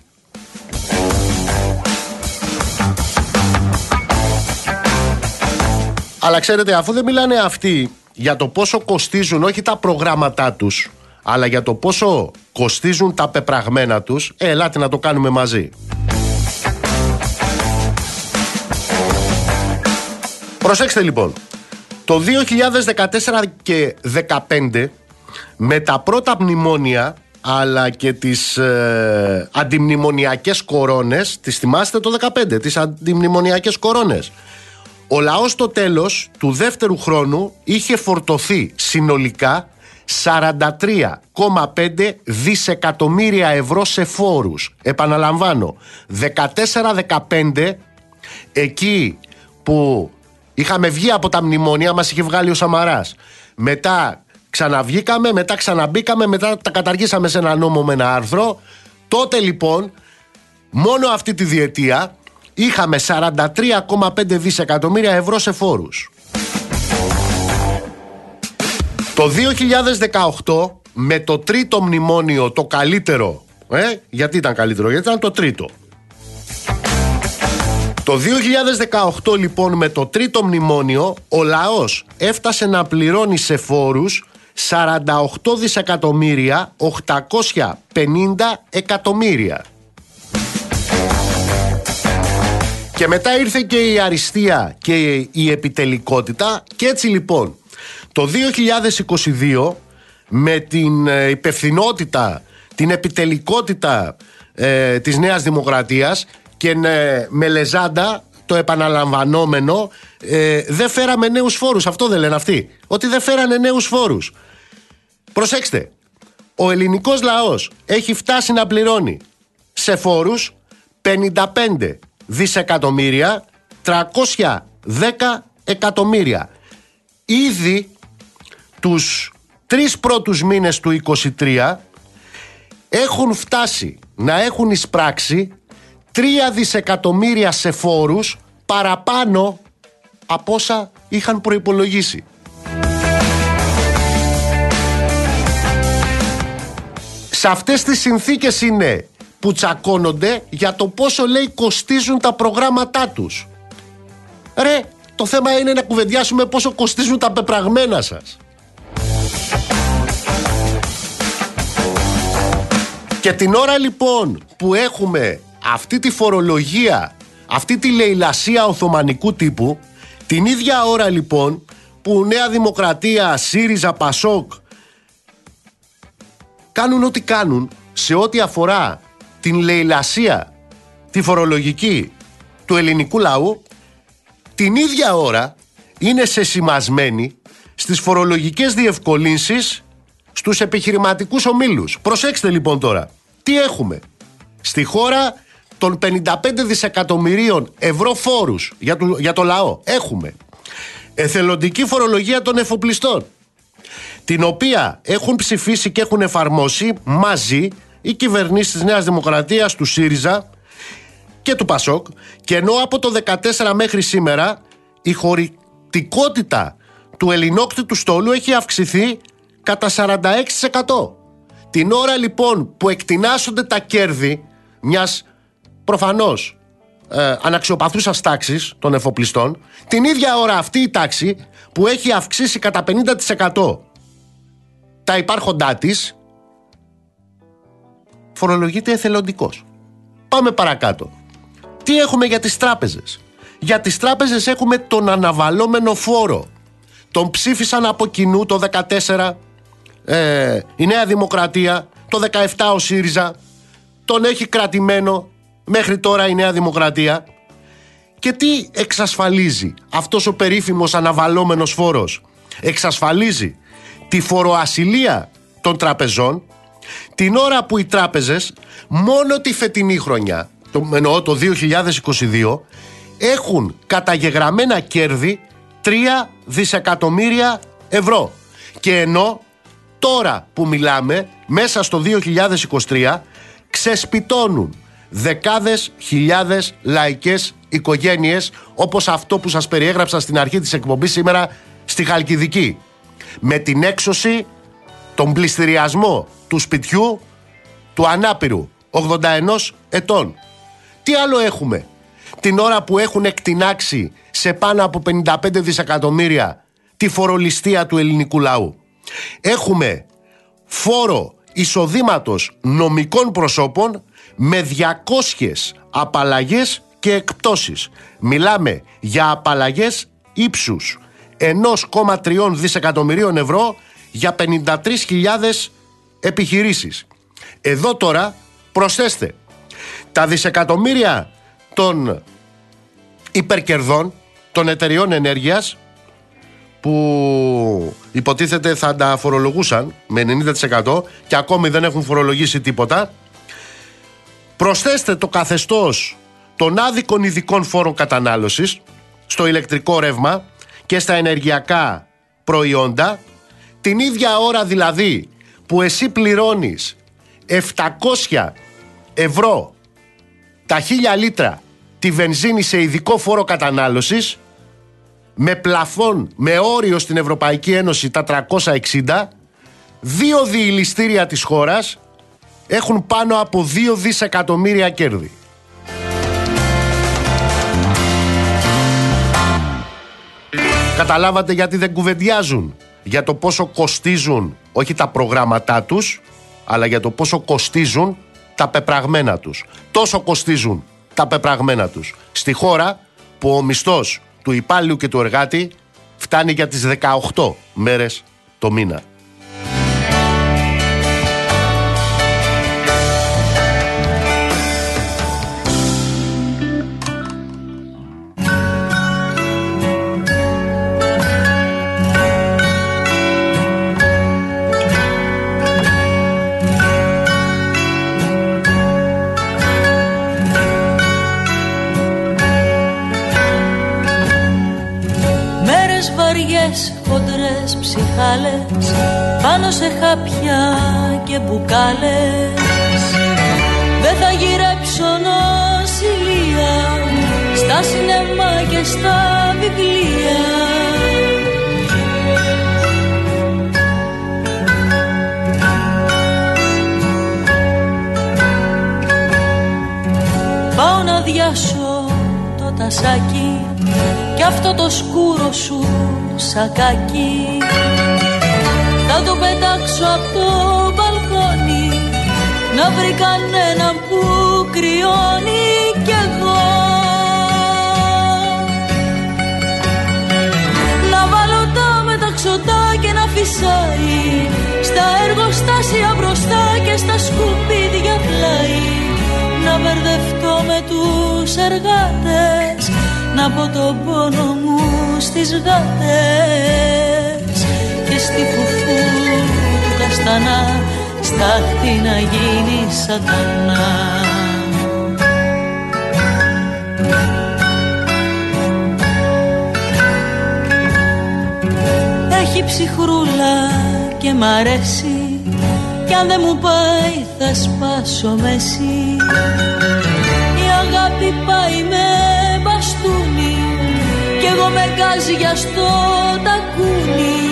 [SPEAKER 1] Αλλά ξέρετε αφού δεν μιλάνε αυτοί για το πόσο κοστίζουν όχι τα προγράμματά τους αλλά για το πόσο κοστίζουν τα πεπραγμένα τους ε, ελάτε να το κάνουμε μαζί. Προσέξτε λοιπόν, το 2014 και 2015 με τα πρώτα μνημόνια αλλά και τις ε, αντιμνημονιακές κορώνες τις θυμάστε το 2015, τις αντιμνημονιακές κορώνες; Ο λαός στο τέλος του δεύτερου χρόνου είχε φορτωθεί συνολικά 43,5 δισεκατομμύρια ευρώ σε φόρους. Επαναλαμβάνω, 14-15 εκεί που είχαμε βγει από τα μνημόνια μας είχε βγάλει ο Σαμαράς. Μετά ξαναβγήκαμε, μετά ξαναμπήκαμε, μετά τα καταργήσαμε σε ένα νόμο με ένα άρθρο. Τότε λοιπόν, μόνο αυτή τη διετία είχαμε 43,5 δισεκατομμύρια ευρώ σε φόρους. Το 2018 με το τρίτο μνημόνιο το καλύτερο ε, γιατί ήταν καλύτερο, γιατί ήταν το τρίτο το 2018 λοιπόν με το τρίτο μνημόνιο ο λαός έφτασε να πληρώνει σε φόρους 48 δισεκατομμύρια 850 εκατομμύρια και μετά ήρθε και η αριστεία και η επιτελικότητα και έτσι λοιπόν το 2022 με την ε, υπευθυνότητα, την επιτελικότητα ε, της Νέας Δημοκρατίας και με λεζάντα το επαναλαμβανόμενο ε, δεν φέραμε νέους φόρους. Αυτό δεν λένε αυτοί. Ότι δεν φέρανε νέους φόρους. Προσέξτε. Ο ελληνικός λαός έχει φτάσει να πληρώνει σε φόρους 55 δισεκατομμύρια 310 εκατομμύρια. Ήδη τους τρεις πρώτους μήνες του 23 έχουν φτάσει να έχουν εισπράξει 3 δισεκατομμύρια σε φόρους παραπάνω από όσα είχαν προϋπολογίσει. Σε αυτές τις συνθήκες είναι που τσακώνονται για το πόσο λέει κοστίζουν τα προγράμματά τους. Ρε, το θέμα είναι να κουβεντιάσουμε πόσο κοστίζουν τα πεπραγμένα σας. Και την ώρα λοιπόν που έχουμε αυτή τη φορολογία, αυτή τη λαιλασία οθωμανικού τύπου, την ίδια ώρα λοιπόν που Νέα Δημοκρατία, ΣΥΡΙΖΑ, ΠΑΣΟΚ κάνουν ό,τι κάνουν σε ό,τι αφορά την λαιλασία, τη φορολογική του ελληνικού λαού, την ίδια ώρα είναι σεσημασμένοι στις φορολογικές διευκολύνσεις στους επιχειρηματικούς ομίλους. Προσέξτε λοιπόν τώρα, τι έχουμε; Στη χώρα των 55 δισεκατομμυρίων ευρώ φόρους για το, για το λαό έχουμε εθελοντική φορολογία των εφοπλιστών την οποία έχουν ψηφίσει και έχουν εφαρμόσει μαζί οι κυβερνήσεις της Νέας Δημοκρατίας, του ΣΥΡΙΖΑ και του ΠΑΣΟΚ και ενώ από το 14 μέχρι σήμερα η χωρητικότητα του ελληνόκτητου στόλου έχει αυξηθεί κατά 46%. Την ώρα λοιπόν που εκτινάσσονται τα κέρδη μιας προφανώς ε, αναξιοπαθούσας τάξης των εφοπλιστών, την ίδια ώρα αυτή η τάξη που έχει αυξήσει κατά 50% τα υπάρχοντά της φορολογείται εθελοντικός. Πάμε παρακάτω. Τι έχουμε για τις τράπεζες; Για τις τράπεζες έχουμε τον αναβαλόμενο φόρο. Τον ψήφισαν από κοινού το 14 ε, η Νέα Δημοκρατία, το 17 ο ΣΥΡΙΖΑ, τον έχει κρατημένο μέχρι τώρα η Νέα Δημοκρατία. Και τι εξασφαλίζει αυτός ο περίφημος αναβαλόμενος φόρος; Εξασφαλίζει τη φοροασυλία των τραπεζών την ώρα που οι τράπεζες μόνο τη φετινή χρονιά, το, εννοώ το 2022, έχουν καταγεγραμμένα κέρδη 3 δισεκατομμύρια ευρώ. Και ενώ τώρα που μιλάμε, μέσα στο 2023, ξεσπιτώνουν δεκάδες χιλιάδες λαϊκές οικογένειες όπως αυτό που σας περιέγραψα στην αρχή της εκπομπής σήμερα στη Χαλκιδική. Με την έξωση, τον πληστηριασμό του σπιτιού του ανάπηρου 81 ετών. Τι άλλο έχουμε; Την ώρα που έχουν εκτινάξει σε πάνω από 55 δισεκατομμύρια τη φορολιστία του ελληνικού λαού. Έχουμε φόρο εισοδήματος νομικών προσώπων με 200 απαλλαγές και εκπτώσεις. Μιλάμε για απαλλαγές ύψους 1,3 δισεκατομμυρίων ευρώ για 53.000 επιχειρήσεις. Εδώ τώρα προσθέστε τα δισεκατομμύρια των υπερκερδών των εταιριών ενέργειας που υποτίθεται θα τα φορολογούσαν με 90% και ακόμη δεν έχουν φορολογήσει τίποτα. Προσθέστε το καθεστώς των άδικων ειδικών φόρων κατανάλωσης στο ηλεκτρικό ρεύμα και στα ενεργειακά προϊόντα την ίδια ώρα δηλαδή που εσύ πληρώνεις 700 ευρώ τα 1000 λίτρα τη βενζίνη σε ειδικό φόρο κατανάλωσης με πλαφόν, με όριο στην Ευρωπαϊκή Ένωση τα 360 δύο διηληστήρια της χώρας έχουν πάνω από 2 δισεκατομμύρια κέρδη. Καταλάβατε γιατί δεν κουβεντιάζουν για το πόσο κοστίζουν όχι τα προγράμματά τους αλλά για το πόσο κοστίζουν τα πεπραγμένα τους. Τόσο κοστίζουν τα πεπραγμένα τους. Στη χώρα που ο μισθός του υπάλληλου και του εργάτη φτάνει για τις 18 μέρες το μήνα.
[SPEAKER 4] Πάνω σε χάπια και μπουκάλες. Δεν θα γυρέψω νοσηλεία στα σινεμά και στα βιβλία. Πάω να διάσω το τασάκι και αυτό το σκούρο σου σακάκι θα το πετάξω από το μπαλκόνι να βρει κανέναν που κρυώνει κι εγώ. Να βάλω τα μεταξωτά και να φυσάει στα εργοστάσια μπροστά και στα σκουπίδια πλάι. Να μπερδευτώ με τους εργάτες να πω το πόνο μου στις γάτες. και στη φουφού του καστανά στάχτη να γίνει σατανά. Έχει ψυχρούλα και μ' αρέσει κι αν δεν μου πάει θα σπάσω μέση. Η αγάπη πάει με μπαστούνι κι εγώ με γκάζια στο τακούνι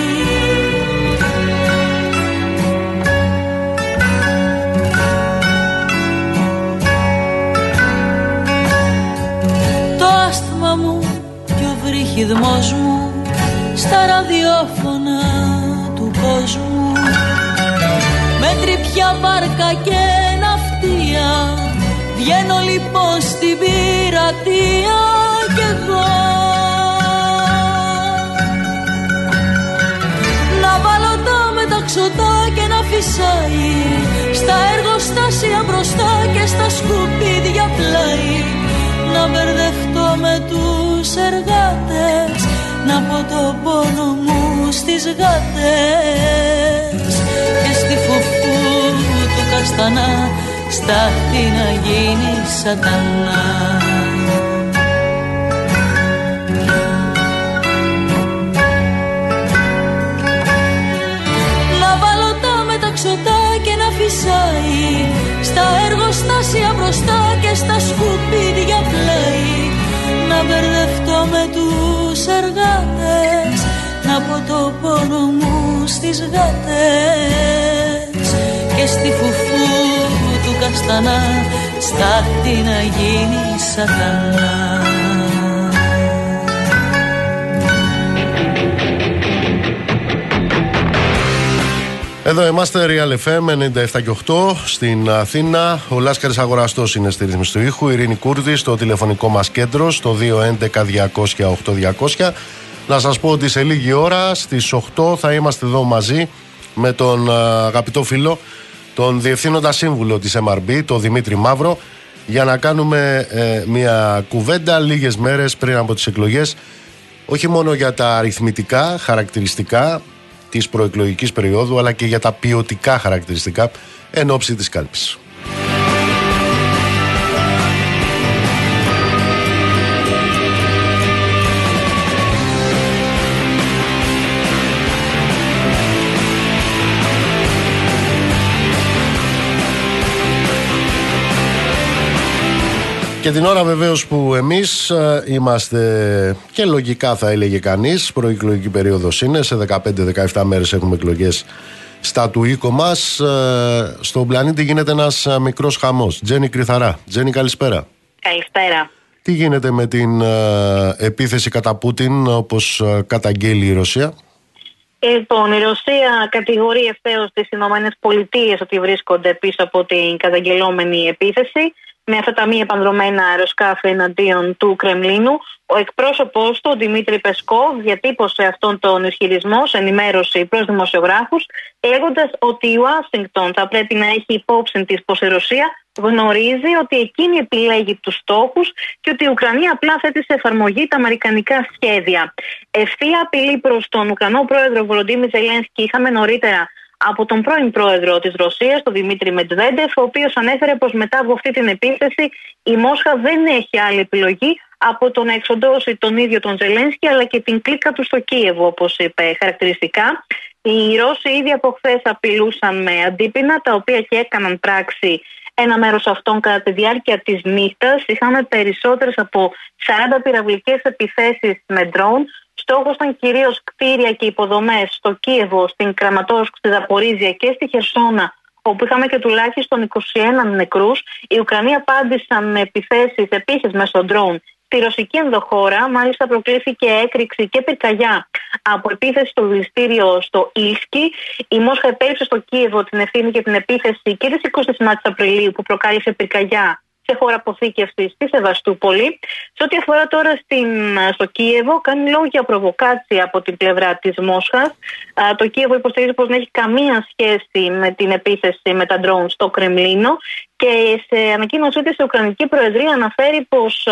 [SPEAKER 4] ρυθμός μου στα ραδιόφωνα του κόσμου. Με τρυπιά βάρκα και ναυτία βγαίνω λοιπόν στην πειρατεία κι εγώ. Να βάλω τα μεταξωτά και να φυσάει στα εργοστάσια μπροστά και στα σκουπίδια πλάι. Να μπερδευτώ με τους εργάτες να πω το πόνο μου στις γάτες. Και στη φουφού του καστανά στάχτη να γίνει σατανά. Να βάλω τα μεταξωτά και να φυσάει στα εργοστάσια μπροστά και στα σκουπίδια πλάι να μπερδευτώ με τους εργάτες να πω το πόνο μου στις γάτες. Και στη φουφού του καστανά στάχτη να γίνει σατανά
[SPEAKER 1] Εδώ είμαστε, Real FM 97 και 8 στην Αθήνα. Ο Λάσκαρης Αγοραστός είναι στη ρύθμιση του ήχου. Ειρήνη Κούρδη στο τηλεφωνικό μας κέντρο στο 211-200-8200. Να σας πω ότι σε λίγη ώρα στις 8 θα είμαστε εδώ μαζί με τον αγαπητό φίλο, τον διευθύνοντα σύμβουλο της MRB, τον Δημήτρη Μαύρο, για να κάνουμε ε, μια κουβέντα λίγες μέρες πριν από τις εκλογές όχι μόνο για τα αριθμητικά χαρακτηριστικά της προεκλογικής περίοδου αλλά και για τα ποιοτικά χαρακτηριστικά εν ώψη της κάλπης. Και την ώρα βεβαίως που εμείς ε, είμαστε και λογικά θα έλεγε κανείς, προεκλογική περίοδος είναι, σε 15-17 μέρες έχουμε εκλογές στα του οίκο μας. Ε, στον πλανήτη γίνεται ένας ε, μικρός χαμός. Τζένι Κρυθαρά. Τζένι, καλησπέρα.
[SPEAKER 5] Καλησπέρα.
[SPEAKER 1] Τι γίνεται με την επίθεση κατά Πούτιν όπως καταγγέλει η Ρωσία;
[SPEAKER 5] Λοιπόν, η Ρωσία κατηγορεί ευθέως τις Ηνωμένες Πολιτείες ότι βρίσκονται πίσω από την καταγγελόμενη επίθεση με αυτά τα μη επανδρομένα αεροσκάφη εναντίον του Κρεμλίνου. Ο εκπρόσωπό του, ο Δημήτρη Πεσκόβ, διατύπωσε αυτόν τον ισχυρισμό σε ενημέρωση προς δημοσιογράφους, λέγοντας ότι η Ουάσιγκτον θα πρέπει να έχει υπόψη της πως η Ρωσία γνωρίζει ότι εκείνη επιλέγει τους στόχους και ότι η Ουκρανία απλά θέτει σε εφαρμογή τα αμερικανικά σχέδια. Ευθεία απειλή προς τον Ουκρανό πρόεδρο Βολοντίμι Ζελένσκι είχαμε νωρίτερα από τον πρώην πρόεδρο της Ρωσίας, τον Δημήτρη Μετβέντεφ, ο οποίος ανέφερε πως μετά από αυτή την επίθεση η Μόσχα δεν έχει άλλη επιλογή από το να εξοντώσει τον ίδιο τον Ζελένσκι αλλά και την κλίκα του στο Κίεβο, όπως είπε χαρακτηριστικά. Οι Ρώσοι ήδη από χθες απειλούσαν με αντίπεινα, τα οποία και έκαναν πράξη ένα μέρος αυτών κατά τη διάρκεια της νύχτας. Είχαμε περισσότερες από 40 πυραυλικές επιθέσεις με ντρόουν Στόχος ήταν κυρίως κτίρια και υποδομές στο Κίεβο, στην Κραματόσκ, στη Δαπορίζια και στη Χερσόνα, όπου είχαμε και τουλάχιστον 21 νεκρούς. Οι Ουκρανοί απάντησαν με επιθέσεις επίση με στον ντρόουν στη ρωσική ενδοχώρα. Μάλιστα, προκλήθηκε έκρηξη και πυρκαγιά από επίθεση στο δηληστήριο στο Ήλσκι. Η Μόσχα επέλυψε στο Κίεβο την ευθύνη για την επίθεση και της 29 Απριλίου που προκάλεσε πυρκαγιά σε χώρα αποθήκευσης στη Σεβαστούπολη. Σε ό,τι αφορά τώρα στην, στο Κίεβο, κάνει λόγο για προβοκάτσια από την πλευρά της Μόσχας. Το Κίεβο υποστηρίζει πως δεν έχει καμία σχέση με την επίθεση με τα ντρόουν στο Κρεμλίνο και σε ανακοίνωσή της η Ουκρανική Προεδρία αναφέρει πως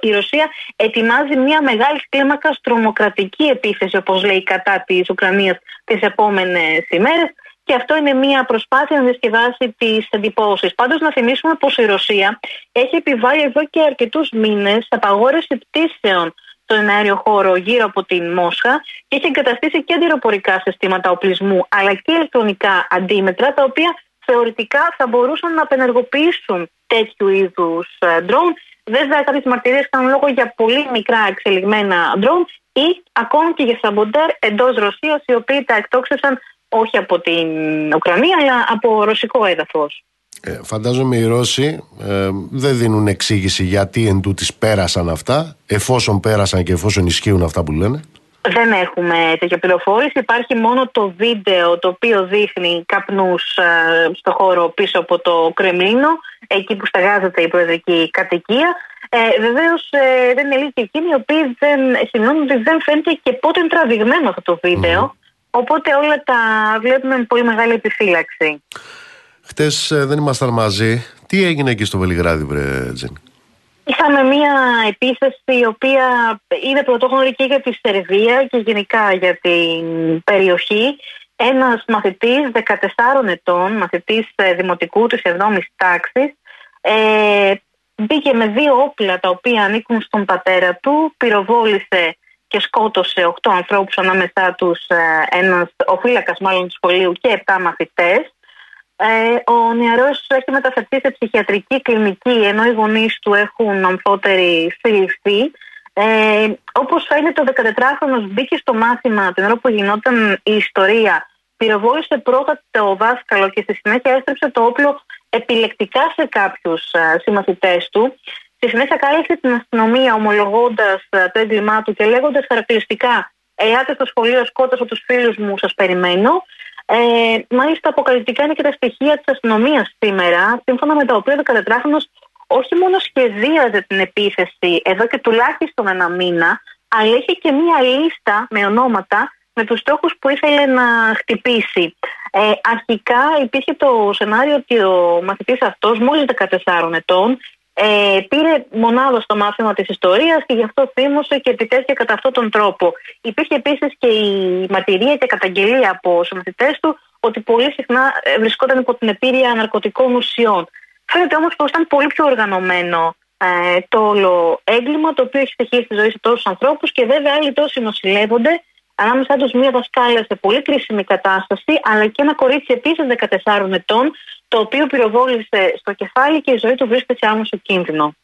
[SPEAKER 5] η Ρωσία ετοιμάζει μια μεγάλη κλίμακα τρομοκρατική επίθεση, όπως λέει, κατά της Ουκρανίας τις επόμενες ημέρες και αυτό είναι μια προσπάθεια να διασκεδάσει τις εντυπώσεις. Πάντως, να θυμίσουμε πως η Ρωσία έχει επιβάλει εδώ και αρκετούς μήνες απαγόρευση πτήσεων στον αέριο χώρο γύρω από την Μόσχα και έχει εγκαταστήσει και αντιροπορικά συστήματα οπλισμού αλλά και ηλεκτρονικά αντίμετρα τα οποία θεωρητικά θα μπορούσαν να απενεργοποιήσουν τέτοιου είδους ντρόουν. Βέβαια, κάποιες μαρτυρίες κάνουν λόγο για πολύ μικρά εξελιγμένα ντρόουν ή ακόμα και για σαμποντέρ εντός Ρωσίας, οι οποίοι τα εκτόξευσαν όχι από την Ουκρανία, αλλά από ρωσικό έδαφος.
[SPEAKER 1] Ε, φαντάζομαι οι Ρώσοι ε, δεν δίνουν εξήγηση γιατί εν τούτης πέρασαν αυτά, εφόσον πέρασαν και εφόσον ισχύουν αυτά που λένε.
[SPEAKER 5] Δεν έχουμε τέτοια πληροφόρηση. Υπάρχει μόνο το βίντεο το οποίο δείχνει καπνούς ε, στο χώρο πίσω από το Κρεμλίνο, εκεί που στεγάζεται η προεδρική κατοικία. Ε, Βεβαίως ε, δεν είναι λίγοι εκείνοι οι οποίοι δεν, ότι δεν φαίνεται και πότε είναι τραβηγμένο αυτό το βίντεο. Οπότε όλα τα βλέπουμε με πολύ μεγάλη επιφύλαξη.
[SPEAKER 1] Χτες ε, δεν ήμασταν μαζί. Τι έγινε εκεί στο Βελιγράδι, βρε Τζένι;
[SPEAKER 5] Είχαμε μία επίθεση η οποία είναι πρωτόγνωρη και για τη Σερβία και γενικά για την περιοχή. Ένας μαθητής 14 ετών, μαθητής ε, δημοτικού της 7ης τάξης, ε, μπήκε με δύο όπλα τα οποία ανήκουν στον πατέρα του, πυροβόλησε και σκότωσε 8 ανθρώπους ανάμεσά τους ε, ένας, ο φύλακας μάλλον του σχολείου και 7 μαθητές. Ε, ο νεαρός έχει μεταφερθεί σε ψυχιατρική κλινική ενώ οι γονείς του έχουν αμφότερη συλληφθεί. Ε, όπως φαίνεται ο 14χρονος μπήκε στο μάθημα την ώρα που γινόταν η ιστορία πυροβόλησε πρώτα το δάσκαλο και στη συνέχεια έστρεψε το όπλο επιλεκτικά σε κάποιους ε, συμμαθητές του. Στη συνέχεια κάλεσε την αστυνομία ομολογώντας ε, το έγκλημά του και λέγοντας χαρακτηριστικά Ελάτε στο σχολείο, σκότωσα τους φίλους μου, σας περιμένω. Ε, μάλιστα, αποκαλυπτικά είναι και τα στοιχεία της αστυνομίας σήμερα, σύμφωνα με τα οποία ο 14χρονο όχι μόνο σχεδίαζε την επίθεση εδώ και τουλάχιστον ένα μήνα, αλλά είχε και μία λίστα με ονόματα με τους στόχους που ήθελε να χτυπήσει. Ε, αρχικά υπήρχε το σενάριο ότι ο μαθητής αυτός μόλις 14 ετών ε, πήρε μονάδα στο μάθημα της ιστορίας και γι' αυτό θύμωσε και επιτέθηκε κατά αυτόν τον τρόπο. Υπήρχε επίσης και η μαρτυρία και καταγγελία από συμμαθητές του ότι πολύ συχνά ε, βρισκόταν υπό την επίρρεια ναρκωτικών ουσιών. Φαίνεται όμως πως ήταν πολύ πιο οργανωμένο ε, το όλο έγκλημα το οποίο έχει στοιχήσει στη ζωή σε τόσους ανθρώπους και βέβαια άλλοι τόσοι νοσηλεύονται ανάμεσά τους μία δασκάλα σε πολύ κρίσιμη κατάσταση, αλλά και ένα κορίτσι επίσης 14 ετών, το οποίο πυροβόλησε στο κεφάλι και η ζωή του βρίσκεται σε άμεσο κίνδυνο.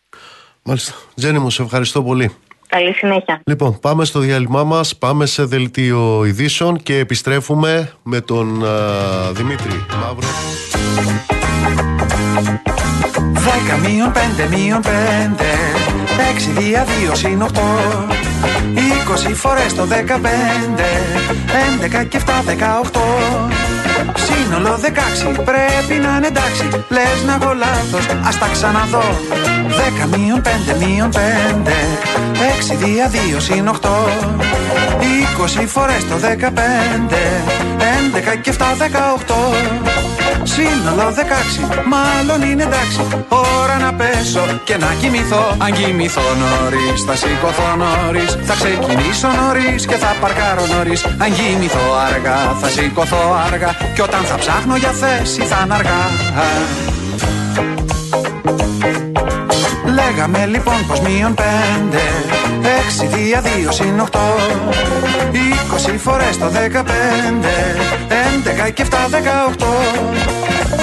[SPEAKER 1] Μάλιστα. Τζένι μου, σε ευχαριστώ πολύ.
[SPEAKER 5] Καλή συνέχεια.
[SPEAKER 1] Λοιπόν, πάμε στο διάλειμμά μας, πάμε σε δελτίο ειδήσεων και επιστρέφουμε με τον uh, Δημήτρη Μαύρο.
[SPEAKER 6] 10 μείον 5 μείον 5 6 δια 2 συν 8 20 φορές το 15 11 και 7 18 Σύνολο 16 πρέπει να είναι εντάξει. Λες να έχω λάθος ας τα ξαναδώ. 10 μείον 5 μείον 5 6 δια 2 συν 8 20 φορές το 15 11 και 7 18 Σύνολο 16, μάλλον είναι εντάξει. Ώρα να πέσω και να κοιμηθώ. Αν κοιμηθώ νωρίς, θα σηκωθώ νωρίς. Θα ξεκινήσω νωρίς και θα παρκάρω νωρίς. Αν κοιμηθώ αργά, θα σηκωθώ αργά Και όταν θα ψάχνω για θέση θα είναι αργά Λέγαμε λοιπόν πως μείον πέντε. Έξι δια δύο συν οχτώ Είκοσι φορές το δεκαπέντε. Έντεκα και εφτά δεκαοχτώ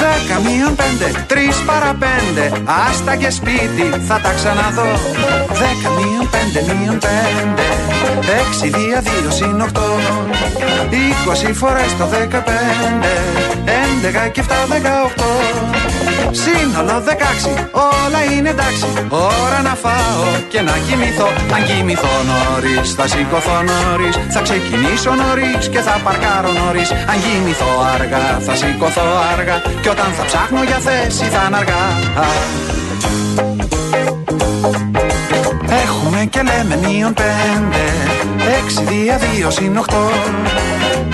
[SPEAKER 6] Δέκα μείον πέντε Τρεις παρά πέντε. Άστα και σπίτι θα τα ξαναδώ. Δέκα μείον πέντε μείον πέντε. Έξι δια δύο συν οχτώ Είκοσι φορές το δεκαπέντε. Έντεκα και εφτά δεκαοχτώ Σύνολο δεκάξι Όλα είναι εντάξει. Ώρα να φάω και να κοιμηθώ. Αν κοιμηθώ νωρίς θα σηκωθώ νωρίς. Θα ξεκινήσω νωρίς και θα παρκάρω νωρίς. Αν κοιμηθώ αργά θα σηκωθώ αργά. Και όταν θα ψάχνω για θέση θα είναι αργά Έχουμε και λέμε μείον πέντε. Έξι δια δύο συν οχτώ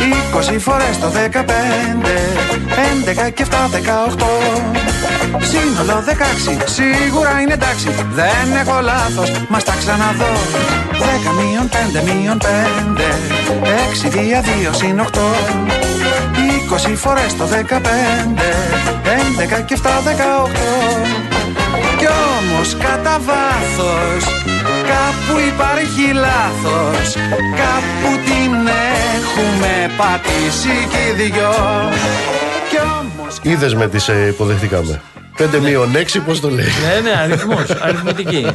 [SPEAKER 6] Είκοσι φορές το δεκαπέντε. Έντεκα και εφτά δεκαοχτώ Σύνολο δεκάξι Σίγουρα είναι εντάξει. Δεν έχω λάθος Μας τα ξαναδώ. Δέκα μείον πέντε μείον πέντε. Έξι δια δύο συν οχτώ Είκοσι φορές το δεκαπέντε. Έντεκα και εφτά δεκαοχτώ Κι όμως κατά βάθος Κάπου υπάρχει λάθος Κάπου την έχουμε πατήσει κι οι δυο
[SPEAKER 1] Είδες με τι σε υποδεχτήκαμε. 5 μείον 6, πώς το λέει.
[SPEAKER 7] Ναι, ναι, αριθμός. Αριθμητική.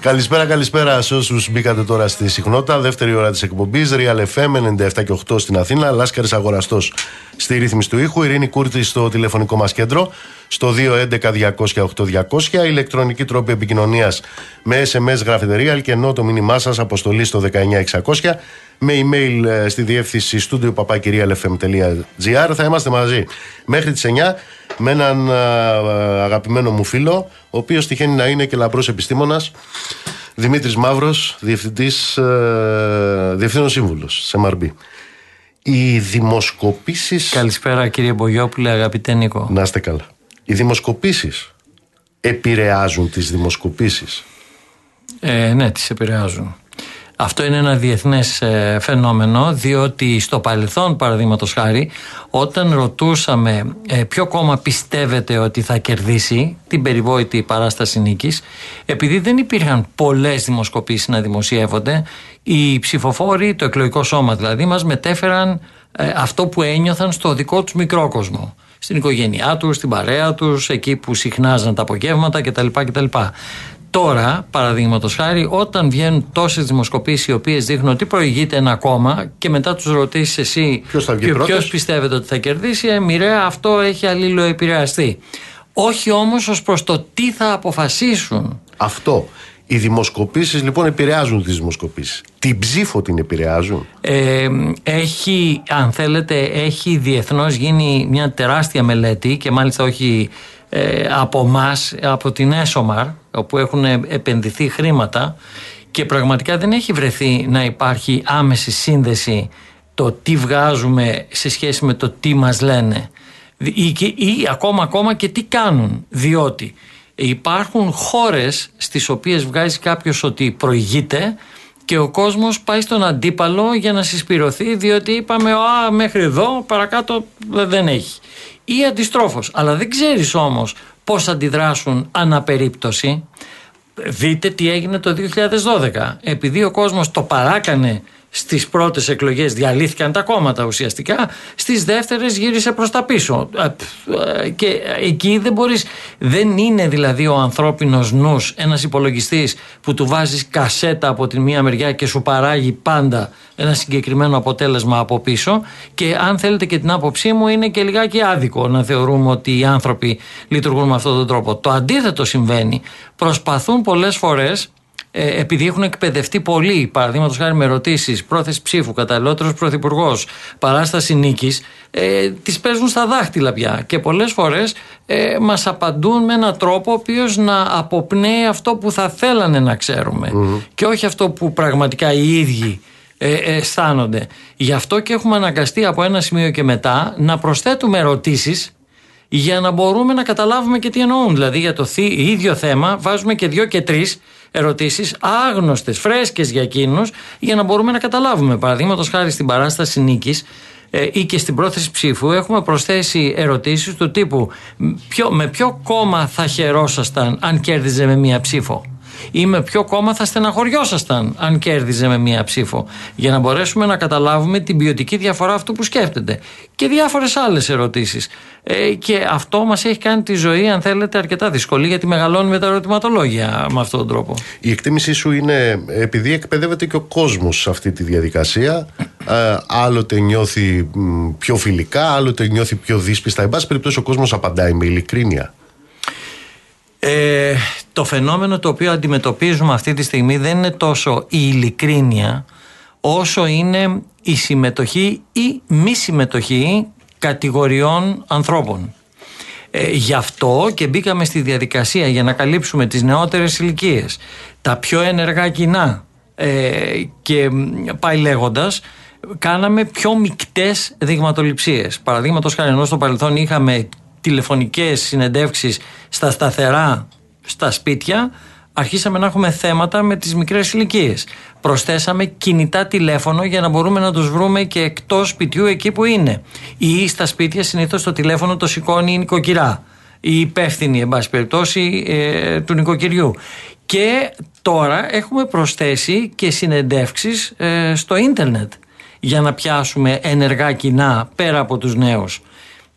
[SPEAKER 1] καλησπέρα, καλησπέρα σε όσους μπήκατε τώρα στη συχνότητα. Δεύτερη ώρα της εκπομπής. Real FM 97 και 8 στην Αθήνα. Λάσκαρης Αγοραστός στη ρύθμιση του ήχου. Ειρήνη Κούρτη στο τηλεφωνικό μας κέντρο. Στο 211-200-8200. Ηλεκτρονική τρόπη επικοινωνίας με SMS γραφετερία και ενώ το μήνυμά σας αποστολή στο 19600 με email ε, στη διεύθυνση studio Θα είμαστε μαζί μέχρι τις 9 με έναν αγαπημένο μου φίλο, ο οποίος τυχαίνει να είναι και λαμπρός επιστήμονας, Δημήτρης Μαύρος, διευθυντής, ε, διευθύνων σύμβουλος σε MRB. Οι δημοσκοπήσεις...
[SPEAKER 7] Καλησπέρα κύριε Μπογιόπουλε, αγαπητέ Νίκο.
[SPEAKER 1] Να είστε καλά. Οι δημοσκοπήσεις επηρεάζουν τις δημοσκοπήσεις;
[SPEAKER 7] Ε, ναι, τις επηρεάζουν. Αυτό είναι ένα διεθνές ε, φαινόμενο διότι στο παρελθόν παραδείγματος χάρη όταν ρωτούσαμε ε, ποιο κόμμα πιστεύετε ότι θα κερδίσει την περιβόητη παράσταση νίκης επειδή δεν υπήρχαν πολλές δημοσκοπήσεις να δημοσιεύονται οι ψηφοφόροι, το εκλογικό σώμα δηλαδή μας μετέφεραν ε, αυτό που ένιωθαν στο δικό τους μικρό κόσμο στην οικογένειά τους, στην παρέα τους, εκεί που συχνάζαν τα απογεύματα κτλ. κτλ. Τώρα, παραδείγματος χάρη, όταν βγαίνουν τόσες δημοσκοπήσεις οι οποίες δείχνουν ότι προηγείται ένα κόμμα και μετά τους ρωτήσεις εσύ ποιος πιστεύετε ότι θα κερδίσει, ε, μοιραία αυτό έχει αλληλοεπηρεαστεί. Όχι όμως ως προς το τι θα αποφασίσουν.
[SPEAKER 1] Αυτό. Οι δημοσκοπήσεις λοιπόν επηρεάζουν τις δημοσκοπήσεις. Την ψήφο την επηρεάζουν.
[SPEAKER 7] Ε, έχει, αν θέλετε, έχει διεθνώς γίνει μια τεράστια μελέτη και μάλιστα όχι ε, από εμάς, από την ΕΣΟΜΑΡ, όπου έχουν επενδυθεί χρήματα και πραγματικά δεν έχει βρεθεί να υπάρχει άμεση σύνδεση το τι βγάζουμε σε σχέση με το τι μας λένε. Ή, ή ακόμα, ακόμα και τι κάνουν. Διότι Υπάρχουν χώρες στις οποίες βγάζει κάποιος ότι προηγείται και ο κόσμος πάει στον αντίπαλο για να συσπηρωθεί διότι είπαμε α, μέχρι εδώ παρακάτω δεν έχει. Ή αντιστρόφως. Αλλά δεν ξέρεις όμως πώς αντιδράσουν αναπερίπτωση. Δείτε τι έγινε το 2012. Επειδή ο κόσμος το παράκανε Στις πρώτες εκλογές διαλύθηκαν τα κόμματα ουσιαστικά. Στις δεύτερες γύρισε προς τα πίσω. Ε, και εκεί δεν μπορείς. Δεν είναι δηλαδή ο ανθρώπινος νους ένας υπολογιστής που του βάζεις κασέτα από τη μία μεριά και σου παράγει πάντα ένα συγκεκριμένο αποτέλεσμα από πίσω. Και αν θέλετε και την άποψή μου, είναι και λιγάκι άδικο να θεωρούμε ότι οι άνθρωποι λειτουργούν με αυτόν τον τρόπο. Το αντίθετο συμβαίνει. Προσπαθούν πολλές φορές ε, επειδή έχουν εκπαιδευτεί πολύ, παραδείγματος χάρη με ερωτήσεις, πρόθεση ψήφου, καταλληλότερος πρωθυπουργός, παράσταση νίκης, ε, τις παίζουν στα δάχτυλα πια. Και πολλές φορές ε, μας απαντούν με έναν τρόπο ο οποίος να αποπνέει αυτό που θα θέλανε να ξέρουμε και όχι αυτό που πραγματικά οι ίδιοι ε, ε, αισθάνονται. Γι' αυτό και έχουμε αναγκαστεί από ένα σημείο και μετά να προσθέτουμε ερωτήσεις για να μπορούμε να καταλάβουμε και τι εννοούν. Δηλαδή για το ίδιο θέμα βάζουμε και δύο και τρεις ερωτήσεις άγνωστες, φρέσκες για εκείνους, για να μπορούμε να καταλάβουμε. Παραδείγματος χάρη στην παράσταση νίκης ε, ή και στην πρόθεση ψήφου έχουμε προσθέσει ερωτήσεις του τύπου ποιο, με ποιο κόμμα θα χαιρόσασταν αν κέρδιζε με μία ψήφο; Ή με ποιο κόμμα θα στεναχωριόσασταν αν κέρδιζε με μία ψήφο; Για να μπορέσουμε να καταλάβουμε την ποιοτική διαφορά αυτού που σκέφτεται. Και διάφορες άλλες ερωτήσεις. Ε, και αυτό μας έχει κάνει τη ζωή, αν θέλετε, αρκετά δύσκολη, γιατί μεγαλώνουμε τα ερωτηματολόγια με αυτόν τον τρόπο.
[SPEAKER 1] Η εκτίμησή σου είναι, επειδή εκπαιδεύεται και ο κόσμος σε αυτή τη διαδικασία, ε, άλλοτε νιώθει πιο φιλικά, άλλοτε νιώθει πιο δύσπιστα. Εν πάση περιπτώσει, ο κόσμος απαντάει με ειλικρίνεια.
[SPEAKER 7] Ε, το φαινόμενο το οποίο αντιμετωπίζουμε αυτή τη στιγμή δεν είναι τόσο η ειλικρίνεια όσο είναι η συμμετοχή ή μη συμμετοχή κατηγοριών ανθρώπων. Ε, γι' αυτό και μπήκαμε στη διαδικασία για να καλύψουμε τις νεότερες ηλικίες, τα πιο ενεργά κοινά ε, και πάει λέγοντας κάναμε πιο μικτές δειγματοληψίες. Παραδείγματος χάρη ενώ στο παρελθόν είχαμε τηλεφωνικές συνεντεύξεις στα σταθερά στα σπίτια αρχίσαμε να έχουμε θέματα με τις μικρές ηλικίες. Προσθέσαμε κινητά τηλέφωνο για να μπορούμε να τους βρούμε και εκτός σπιτιού εκεί που είναι. Ή στα σπίτια συνήθως το τηλέφωνο το σηκώνει η νοικοκυρά. Η υπεύθυνη, εν πάση περιπτώσει, ε, του νοικοκυριού. Και τώρα έχουμε προσθέσει και συνεντεύξεις ε, στο ίντερνετ για να πιάσουμε ενεργά κοινά πέρα από τους νέους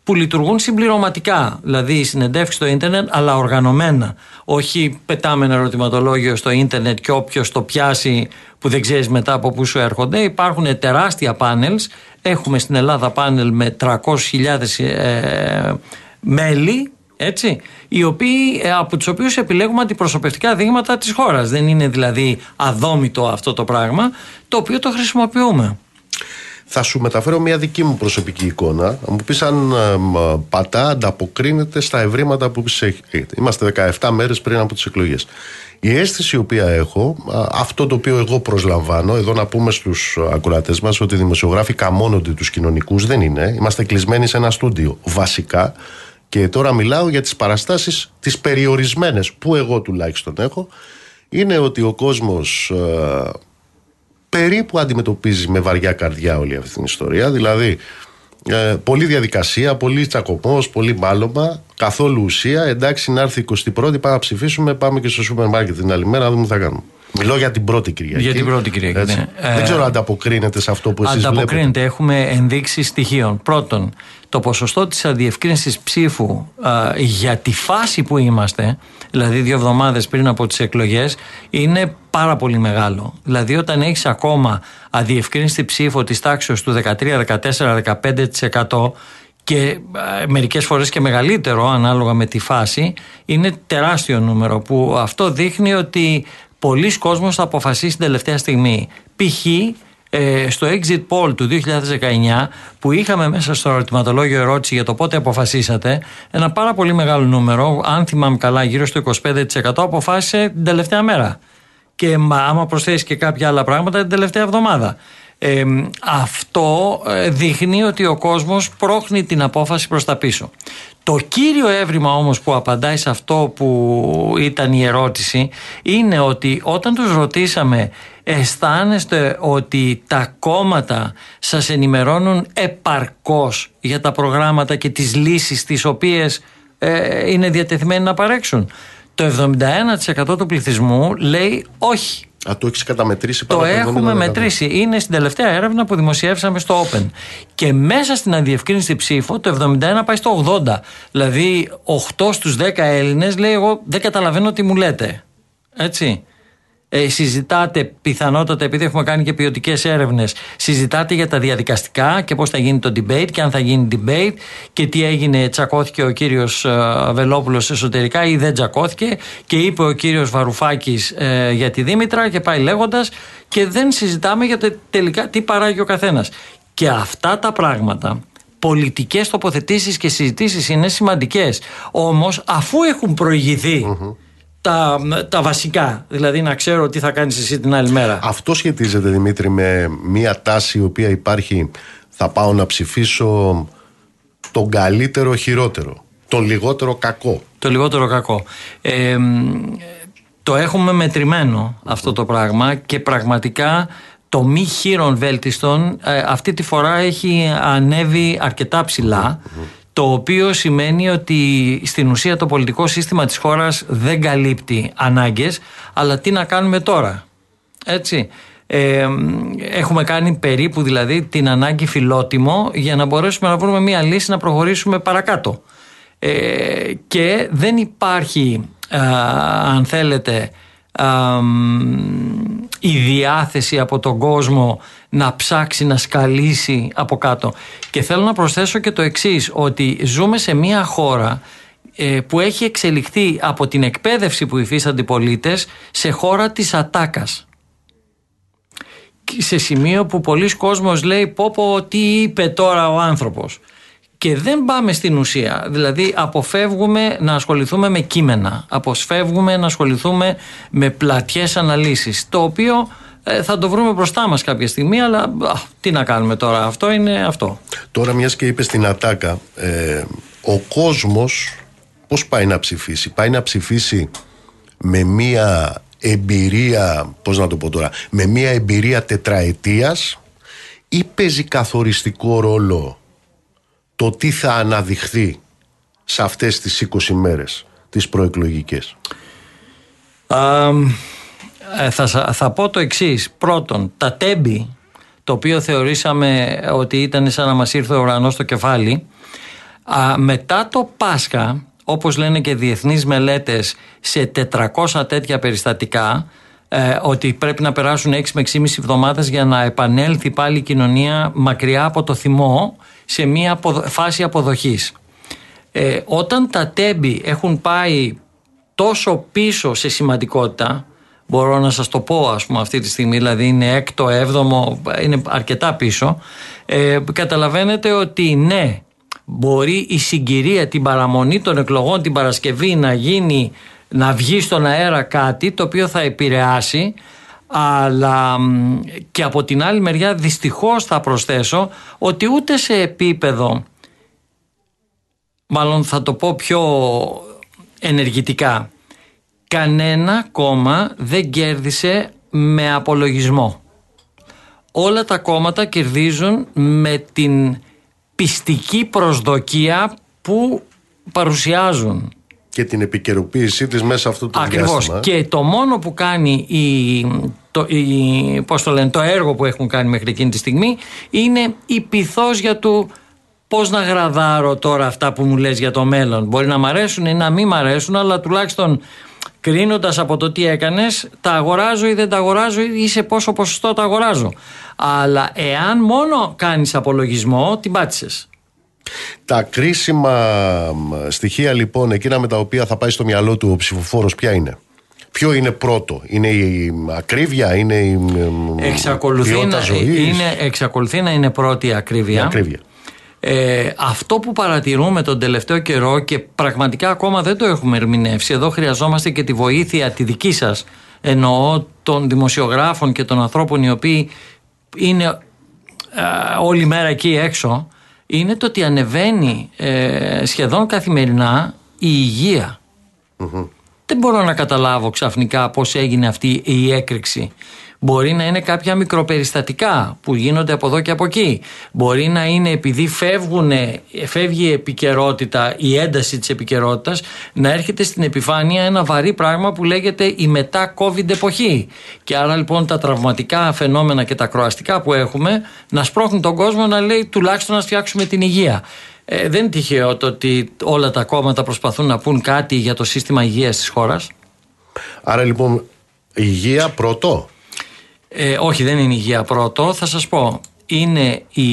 [SPEAKER 7] που λειτουργούν συμπληρωματικά. Δηλαδή συνεντεύξει στο ίντερνετ, αλλά οργανωμένα. Όχι πετάμε ένα ερωτηματολόγιο στο ίντερνετ και όποιος το πιάσει που δεν ξέρεις μετά από πού σου έρχονται. Υπάρχουν τεράστια πάνελς. Έχουμε στην Ελλάδα πάνελ με 300.000 ε, μέλη έτσι, οι οποίοι, ε, από τους οποίους επιλέγουμε αντιπροσωπευτικά δείγματα της χώρας. Δεν είναι δηλαδή αδόμητο αυτό το πράγμα, το οποίο το χρησιμοποιούμε
[SPEAKER 1] θα σου μεταφέρω μια δική μου προσωπική εικόνα. Θα μου πεις αν πατά ανταποκρίνεται στα ευρήματα που έχετε. Είμαστε 17 μέρες πριν από τις εκλογές. Η αίσθηση η οποία έχω, αυτό το οποίο εγώ προσλαμβάνω, εδώ να πούμε στους ακροατές μας ότι οι δημοσιογράφοι καμώνονται τους κοινωνικούς, δεν είναι. Είμαστε κλεισμένοι σε ένα στούντιο. Βασικά. Και τώρα μιλάω για τις παραστάσεις, τις περιορισμένες, που εγώ τουλάχιστον έχω. Είναι ότι ο κόσμος περίπου αντιμετωπίζει με βαριά καρδιά όλη αυτή την ιστορία. Δηλαδή, ε, πολλή διαδικασία, πολύ τσακωμός, πολύ μπάλωμα, καθόλου ουσία. Εντάξει, να έρθει 21η, πάμε να ψηφίσουμε, πάμε και στο σούπερ μάρκετ την άλλη μέρα να δούμε τι θα κάνουμε. Μιλώ για την πρώτη Κυριακή.
[SPEAKER 7] Για την πρώτη Κυριακή. Ναι.
[SPEAKER 1] Δεν ξέρω αν ανταποκρίνεται σε αυτό που εσείς
[SPEAKER 7] Ανταποκρίνεται.
[SPEAKER 1] βλέπετε.
[SPEAKER 7] Έχουμε ενδείξεις στοιχείων. Πρώτον, το ποσοστό της αδιευκρίνησης ψήφου για τη φάση που είμαστε, δηλαδή δύο εβδομάδες πριν από τις εκλογές, είναι πάρα πολύ μεγάλο. Δηλαδή όταν έχεις ακόμα αδιευκρίνηστη ψήφο της τάξης του 13, 14, 15% και μερικές φορές και μεγαλύτερο ανάλογα με τη φάση είναι τεράστιο νούμερο που αυτό δείχνει ότι πολλοί κόσμος θα αποφασίσει την τελευταία στιγμή. Π.χ. Ε, στο exit poll του 2019 που είχαμε μέσα στο ερωτηματολόγιο ερώτηση για το πότε αποφασίσατε ένα πάρα πολύ μεγάλο νούμερο αν θυμάμαι καλά γύρω στο 25% αποφάσισε την τελευταία μέρα και άμα προσθέσεις και κάποια άλλα πράγματα την τελευταία εβδομάδα Ε, αυτό ε, δείχνει ότι ο κόσμος πρόχνει την απόφαση προς τα πίσω. Το κύριο έβριμα όμως που απαντάει σε αυτό που ήταν η ερώτηση είναι ότι όταν τους ρωτήσαμε αισθάνεστε ότι τα κόμματα σας ενημερώνουν επαρκώς για τα προγράμματα και τις λύσεις τις οποίες ε, είναι διατεθειμένοι να παρέξουν; Το 71% του πληθυσμού λέει όχι.
[SPEAKER 1] Α, το έχεις καταμετρήσει
[SPEAKER 7] Το έχουμε μετρήσει. Είναι στην τελευταία έρευνα που δημοσιεύσαμε στο Open. Και μέσα στην αδιευκρίνηστη ψήφο το 71 πάει στο 80. Δηλαδή 8 στους 10 Έλληνες λέει εγώ δεν καταλαβαίνω τι μου λέτε. Έτσι ε, συζητάτε πιθανότατα, επειδή έχουμε κάνει και ποιοτικές έρευνες, συζητάτε για τα διαδικαστικά και πώς θα γίνει το debate και αν θα γίνει debate και τι έγινε, τσακώθηκε ο κύριος ε, Βελόπουλος εσωτερικά ή δεν τσακώθηκε και είπε ο κύριος Βαρουφάκης ε, για τη Δήμητρα και πάει λέγοντας και δεν συζητάμε για το τελικά τι παράγει ο καθένας. Και αυτά τα πράγματα πολιτικές τοποθετήσεις και συζητήσεις είναι σημαντικές όμως αφού έχουν τα, τα βασικά. Δηλαδή να ξέρω τι θα κάνεις εσύ την άλλη μέρα.
[SPEAKER 1] Αυτό σχετίζεται Δημήτρη με μια τάση η οποία υπάρχει θα πάω να ψηφίσω τον καλύτερο χειρότερο. Τον λιγότερο κακό.
[SPEAKER 7] Το λιγότερο κακό. Ε, το έχουμε μετρημένο αυτό το πράγμα και πραγματικά το μη χείρον βέλτιστον ε, αυτή τη φορά έχει ανέβει αρκετά το οποίο σημαίνει ότι στην ουσία το πολιτικό σύστημα της χώρας δεν καλύπτει ανάγκες, αλλά τι να κάνουμε τώρα. Έτσι; Ε, έχουμε κάνει περίπου δηλαδή την ανάγκη φιλότιμο για να μπορέσουμε να βρούμε μια λύση να προχωρήσουμε παρακάτω. Ε, και δεν υπάρχει, αν θέλετε, η διάθεση από τον κόσμο να ψάξει να σκαλίσει από κάτω. Και θέλω να προσθέσω και το εξής, ότι ζούμε σε μια χώρα ε, που έχει εξελιχθεί από την εκπαίδευση που υφίστανται οι πολίτες σε χώρα της ατάκας. Σε σημείο που πολλοί κόσμος λέει πω πω τι είπε τώρα ο άνθρωπος και δεν πάμε στην ουσία. Δηλαδή αποφεύγουμε να ασχοληθούμε με κείμενα, αποφεύγουμε να ασχοληθούμε με πλατιές αναλύσεις, το οποίο ε, θα το βρούμε μπροστά μας κάποια στιγμή, αλλά τι να κάνουμε τώρα, αυτό είναι αυτό.
[SPEAKER 1] Τώρα μιας και είπες στην Ατάκα, ε, ο κόσμος πώς πάει να ψηφίσει, πάει να ψηφίσει με μια εμπειρία, πώς να το πω τώρα, με μια εμπειρία τετραετίας ή παίζει καθοριστικό ρόλο το τι θα αναδειχθεί σε αυτές τις 20 μέρες τις προεκλογικές;
[SPEAKER 7] Ε, θα, θα πω το εξής. Πρώτον, τα τέμπη, το οποίο θεωρήσαμε ότι ήταν σαν να μας ήρθε ο ουρανός στο κεφάλι, μετά το Πάσχα, όπως λένε και διεθνείς μελέτες, σε 400 τέτοια περιστατικά, ε, ότι πρέπει να περάσουν 6 με 6,5 εβδομάδες για να επανέλθει πάλι η κοινωνία μακριά από το θυμό σε μια φάση αποδοχής. Ε, όταν τα τέμπη έχουν πάει τόσο πίσω σε σημαντικότητα, μπορώ να σας το πω ας πούμε αυτή τη στιγμή, δηλαδή είναι έκτο, έβδομο, είναι αρκετά πίσω, ε, καταλαβαίνετε ότι ναι, μπορεί η συγκυρία, την παραμονή των εκλογών την Παρασκευή να γίνει, να βγει στον αέρα κάτι το οποίο θα επηρεάσει αλλά και από την άλλη μεριά δυστυχώς θα προσθέσω ότι ούτε σε επίπεδο μάλλον θα το πω πιο ενεργητικά κανένα κόμμα δεν κέρδισε με απολογισμό όλα τα κόμματα κερδίζουν με την πιστική προσδοκία που παρουσιάζουν
[SPEAKER 1] και την επικαιροποίησή της μέσα αυτό το Ακριβώς. διάστημα.
[SPEAKER 7] Και το μόνο που κάνει η, το, η, πώς το, λένε, το έργο που έχουν κάνει μέχρι εκείνη τη στιγμή είναι η πυθός για το πώς να γραδάρω τώρα αυτά που μου λες για το μέλλον. Μπορεί να μ' αρέσουν ή να μην μ' αρέσουν, αλλά τουλάχιστον κρίνοντας από το τι έκανες τα αγοράζω ή δεν τα αγοράζω ή σε πόσο ποσοστό τα αγοράζω. Αλλά εάν μόνο κάνεις απολογισμό, την πάτησες.
[SPEAKER 1] Τα κρίσιμα στοιχεία λοιπόν, εκείνα με τα οποία θα πάει στο μυαλό του ο ψηφοφόρος, ποια είναι; Ποιο είναι πρώτο, είναι η ακρίβεια, είναι η εξακολουθεί ποιότητα
[SPEAKER 7] να, Είναι, εξακολουθεί να είναι πρώτη η ακρίβεια.
[SPEAKER 1] ακρίβεια.
[SPEAKER 7] Ε, αυτό που παρατηρούμε τον τελευταίο καιρό και πραγματικά ακόμα δεν το έχουμε ερμηνεύσει, εδώ χρειαζόμαστε και τη βοήθεια τη δική σας, εννοώ των δημοσιογράφων και των ανθρώπων οι οποίοι είναι όλη μέρα εκεί έξω είναι το ότι ανεβαίνει ε, σχεδόν καθημερινά η υγεια Δεν μπορώ να καταλάβω ξαφνικά πώς έγινε αυτή η έκρηξη. Μπορεί να είναι κάποια μικροπεριστατικά που γίνονται από εδώ και από εκεί. Μπορεί να είναι επειδή φεύγουν, φεύγει η επικαιρότητα, η ένταση της επικαιρότητας, να έρχεται στην επιφάνεια ένα βαρύ πράγμα που λέγεται η μετά COVID εποχή. Και άρα λοιπόν τα τραυματικά φαινόμενα και τα κροαστικά που έχουμε να σπρώχνουν τον κόσμο να λέει τουλάχιστον να φτιάξουμε την υγεία. Ε, δεν είναι τυχαίο το ότι όλα τα κόμματα προσπαθούν να πούν κάτι για το σύστημα υγείας της χώρας;
[SPEAKER 1] Άρα λοιπόν υγεία πρώτο.
[SPEAKER 7] Ε, όχι, δεν είναι υγεία πρώτο. Θα σας πω. Είναι η...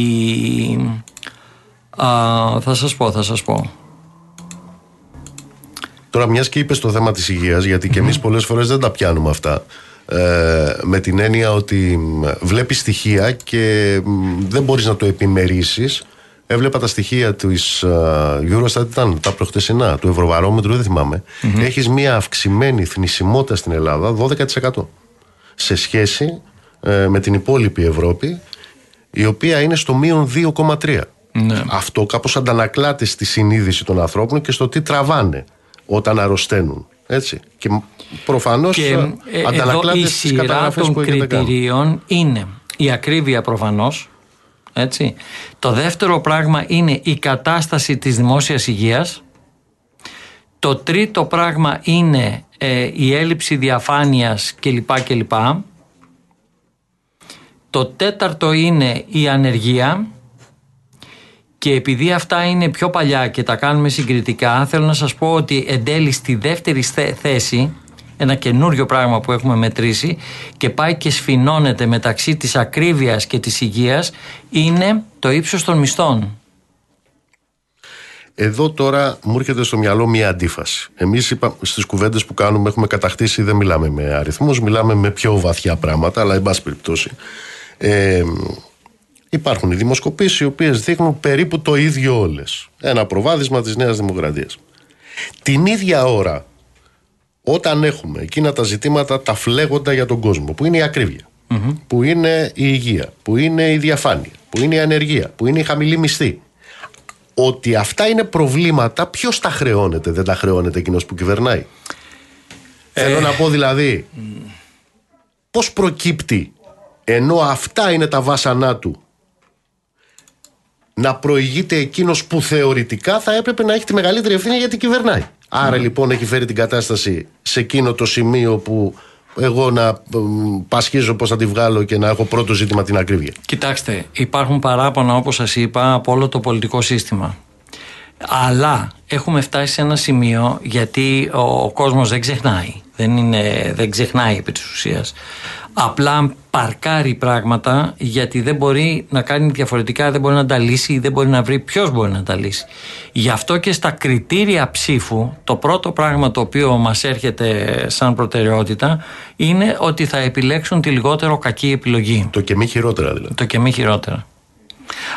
[SPEAKER 7] Α, θα σας πω, θα σας πω.
[SPEAKER 1] Τώρα μιας και είπες το θέμα της υγείας, γιατί και εμείς πολλές φορές δεν τα πιάνουμε αυτά. Ε, με την έννοια ότι βλέπεις στοιχεία και δεν μπορείς να το επιμερίσεις Έβλεπα τα στοιχεία της Eurostat, ήταν τα προχτεσινά, του Ευρωβαρόμετρου, δεν θυμάμαι. Έχεις μια αυξημένη θνησιμότητα στην Ελλάδα 12% σε σχέση ε, με την υπόλοιπη Ευρώπη, η οποία είναι στο μείον 2,3. Ναι. Αυτό κάπως αντανακλάται στη συνείδηση των ανθρώπων και στο τι τραβάνε όταν αρρωσταίνουν. Έτσι. Και προφανώς και, ε, αντανακλάται στις καταγραφές
[SPEAKER 7] που έχετε κάνει. κριτηρίων είναι η ακρίβεια προφανώς, έτσι. Το δεύτερο πράγμα είναι η κατάσταση της δημόσιας υγείας. Το τρίτο πράγμα είναι ε, η έλλειψη διαφάνειας κλπ. κλπ. Το τέταρτο είναι η ανεργία και επειδή αυτά είναι πιο παλιά και τα κάνουμε συγκριτικά θέλω να σας πω ότι εν τέλει στη δεύτερη θέση ένα καινούριο πράγμα που έχουμε μετρήσει και πάει και σφινώνεται μεταξύ της ακρίβειας και της υγείας είναι το ύψος των μισθών.
[SPEAKER 1] Εδώ τώρα μου έρχεται στο μυαλό μια αντίφαση. Εμείς στις κουβέντες που κάνουμε έχουμε κατακτήσει, δεν μιλάμε με αριθμούς, μιλάμε με πιο βαθιά πράγματα, αλλά εν πάση περιπτώσει. Ε, υπάρχουν οι δημοσκοπήσεις οι οποίες δείχνουν περίπου το ίδιο όλες. Ένα προβάδισμα της Νέας Δημοκρατίας. Την ίδια ώρα όταν έχουμε εκείνα τα ζητήματα τα φλέγοντα για τον κόσμο που είναι η ακριβεια που είναι η υγεία, που είναι η διαφάνεια, που είναι η ανεργία, που είναι η χαμηλή μισθή ότι αυτά είναι προβλήματα ποιος τα χρεώνεται, δεν τα χρεώνεται εκείνος που κυβερνάει; Ε... Θέλω να πω δηλαδή, πώς προκύπτει ενώ αυτά είναι τα βάσανά του να προηγείται εκείνος που θεωρητικά θα έπρεπε να έχει τη μεγαλύτερη ευθύνη γιατί κυβερνάει; Άρα λοιπόν έχει φέρει την κατάσταση σε εκείνο το σημείο που εγώ να πασχίζω πώς θα τη βγάλω και να έχω πρώτο ζήτημα την ακρίβεια.
[SPEAKER 7] Κοιτάξτε, υπάρχουν παράπονα όπως σας είπα από όλο το πολιτικό σύστημα. Αλλά έχουμε φτάσει σε ένα σημείο γιατί ο, ο κόσμος δεν ξεχνάει. Δεν, είναι, δεν ξεχνάει επί της ουσίας απλά παρκάρει πράγματα γιατί δεν μπορεί να κάνει διαφορετικά, δεν μπορεί να τα λύσει, δεν μπορεί να βρει ποιος μπορεί να τα λύσει. Γι' αυτό και στα κριτήρια ψήφου, το πρώτο πράγμα το οποίο μας έρχεται σαν προτεραιότητα είναι ότι θα επιλέξουν τη λιγότερο κακή επιλογή.
[SPEAKER 1] Το και μη χειρότερα δηλαδή.
[SPEAKER 7] Το και μη χειρότερα.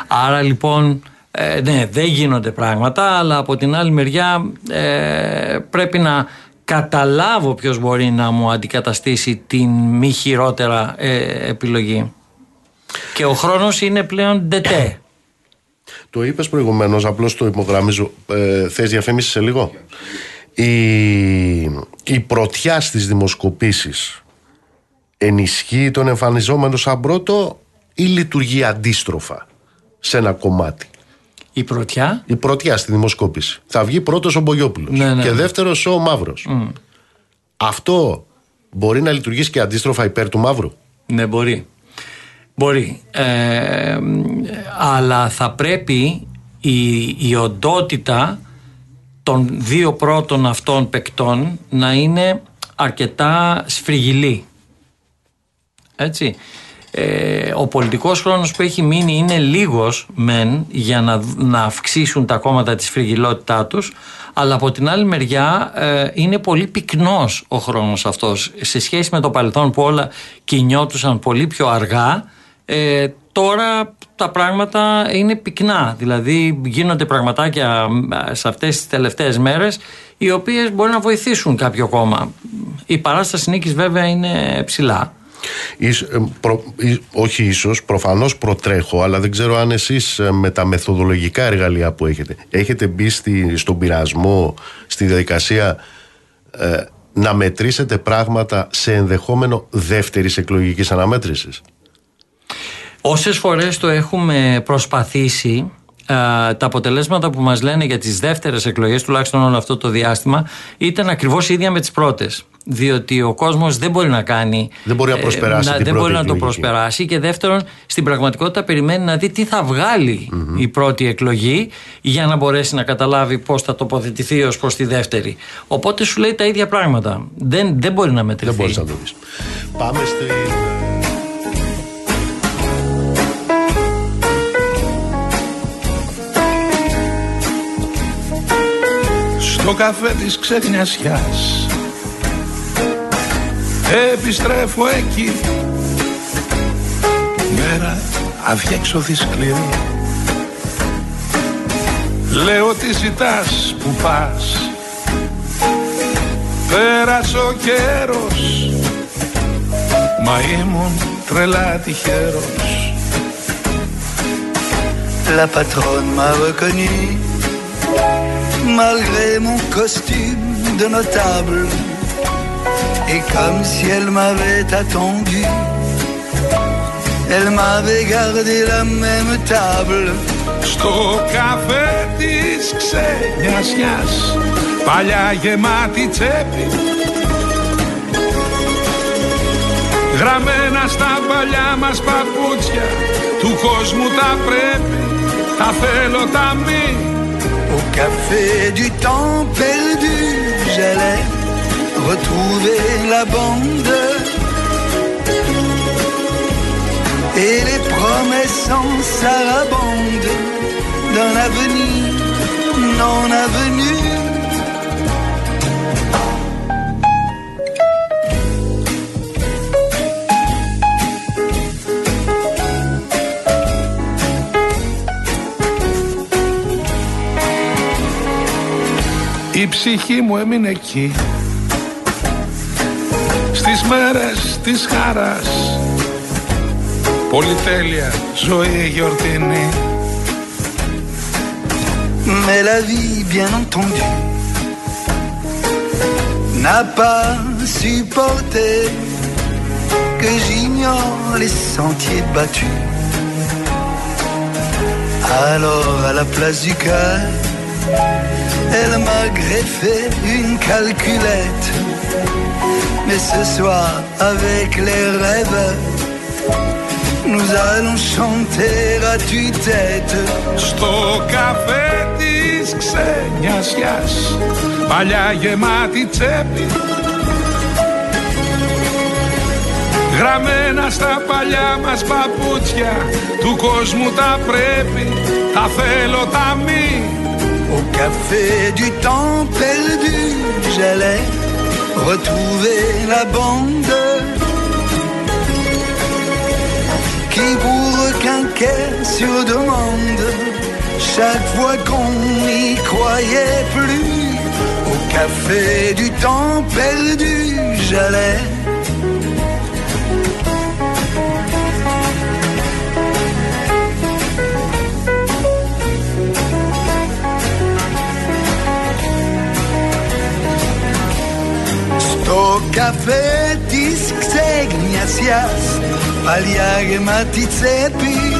[SPEAKER 7] Άρα λοιπόν. Ε, ναι, δεν γίνονται πράγματα, αλλά από την άλλη μεριά ε, πρέπει να καταλάβω ποιος μπορεί να μου αντικαταστήσει την μη χειρότερα ε, επιλογή. Και ο χρόνος είναι πλέον ντετέ.
[SPEAKER 1] Το είπες προηγουμένως, απλώς το υπογραμμίζω. Ε, θες διαφήμιση σε λίγο; Η, η πρωτιά στις δημοσκοπήσεις ενισχύει τον εμφανιζόμενο σαν πρώτο ή λειτουργεί αντίστροφα σε ένα κομμάτι;
[SPEAKER 7] Η πρωτιά;
[SPEAKER 1] Η πρωτιά στη δημοσκόπηση. Θα βγει πρώτος ο Μπογιόπουλος. Ναι, ναι, και ναι. δεύτερος ο Μαύρος. Αυτό μπορεί να λειτουργήσει και αντίστροφα υπέρ του Μαύρου;
[SPEAKER 7] Ναι, μπορεί. Μπορεί. Ε, αλλά θα πρέπει η, η οντότητα των δύο πρώτων αυτών παικτών να είναι αρκετά σφριγιλή. Έτσι ε, ο πολιτικός χρόνος που έχει μείνει είναι λίγος μεν για να, να αυξήσουν τα κόμματα της φρυγιλότητά τους αλλά από την άλλη μεριά ε, είναι πολύ πυκνός ο χρόνος αυτός. Σε σχέση με το παρελθόν που όλα κινιότουσαν πολύ πιο αργά ε, τώρα τα πράγματα είναι πυκνά. Δηλαδή γίνονται πραγματάκια ε, σε αυτές τις τελευταίες μέρες οι οποίες μπορεί να βοηθήσουν κάποιο κόμμα. Η παράσταση νίκης βέβαια είναι ψηλά
[SPEAKER 1] Ίσ- ε, προ- ί- όχι ίσως, προφανώς προτρέχω, αλλά δεν ξέρω αν εσείς ε, με τα μεθοδολογικά εργαλεία που έχετε, έχετε μπει στη, στον πειρασμό, στη διαδικασία ε, να μετρήσετε πράγματα σε ενδεχόμενο δεύτερης εκλογικής αναμέτρησης;
[SPEAKER 7] Όσες φορές το έχουμε προσπαθήσει α, τα αποτελέσματα που μας λένε για τις δεύτερες εκλογές τουλάχιστον όλο αυτό το διάστημα ήταν ακριβώς ίδια με τις πρώτες διότι ο κόσμος δεν μπορεί να κάνει
[SPEAKER 1] Δεν μπορεί να
[SPEAKER 7] ε,
[SPEAKER 1] προσπεράσει την
[SPEAKER 7] δεν
[SPEAKER 1] πρώτη
[SPEAKER 7] μπορεί να το
[SPEAKER 1] εκλογική.
[SPEAKER 7] προσπεράσει και δεύτερον στην πραγματικότητα περιμένει να δει τι θα βγαλει η πρώτη εκλογή για να μπορέσει να καταλάβει πώς θα τοποθετηθεί ως προς τη δεύτερη οπότε σου λέει τα ίδια πράγματα δεν, δεν μπορεί να μετρηθεί
[SPEAKER 1] Δεν μπορείς να το δεις. Πάμε στη...
[SPEAKER 8] στο καφέ της ξεχνιασιάς Επιστρέφω εκεί. Μέρα αδιέξοδη σκληρή Λέω τι ζητάς που πας; Πέρασε ο καιρός. Μα ήμουν τρελά τυχερός
[SPEAKER 9] La patronne m'a reconnu, malgré mon costume de notable. Et comme si elle m'avait attendu, elle m'avait gardé la même table.
[SPEAKER 8] Στο καφέ της ξενιασιάς Παλιά γεμάτη τσέπη Γραμμένα στα παλιά μας παπούτσια Του κόσμου τα πρέπει Τα θέλω τα μη
[SPEAKER 9] Au café du temps perdu, j'allais retrouver la bande. Et les promesses en sarabande d'un avenir non avenu.
[SPEAKER 8] Η ψυχή μου έμεινε εκεί Στις μέρες της χαράς Πολυτέλεια, ζωή γιορτινή
[SPEAKER 9] Mais la vie, bien entendu, n'a pas supporté que j'ignore les sentiers battus. Alors, à la place du cœur, elle m'a greffé une calculette. Mais ce soir, avec les rêves, nous allons chanter à tue-tête.
[SPEAKER 8] Στο καφέ της ξενιασιάς Παλιά γεμάτη τσέπη Γραμμένα στα παλιά μας παπούτσια Του κόσμου τα πρέπει Τα θέλω τα μη
[SPEAKER 9] Au café du temps perdu, j'allais retrouver la bande qui vous requinquait sur demande chaque fois qu'on n'y croyait plus. Au café du temps perdu, j'allais. Στο καφέ της ξεγνιασιάς Παλιά γεμάτη τσέπη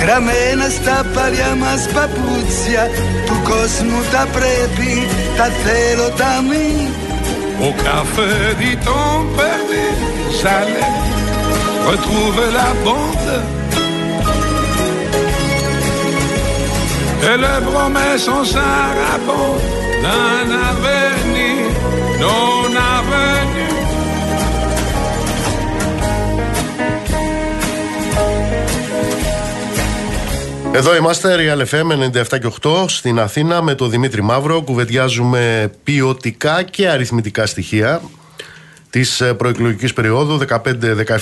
[SPEAKER 9] Γραμμένα στα παλιά μας παπούτσια Του κόσμου τα πρέπει Τα θέλω τα μη
[SPEAKER 8] Au café du temps perdu J'allais retrouver la bande Et les promesses en sarabande D'un avenir non avenu
[SPEAKER 1] Εδώ είμαστε, Real FM 97 και 8 στην Αθήνα με τον Δημήτρη Μαύρο. Κουβεντιάζουμε ποιοτικά και αριθμητικά στοιχεία της προεκλογικής περίοδου,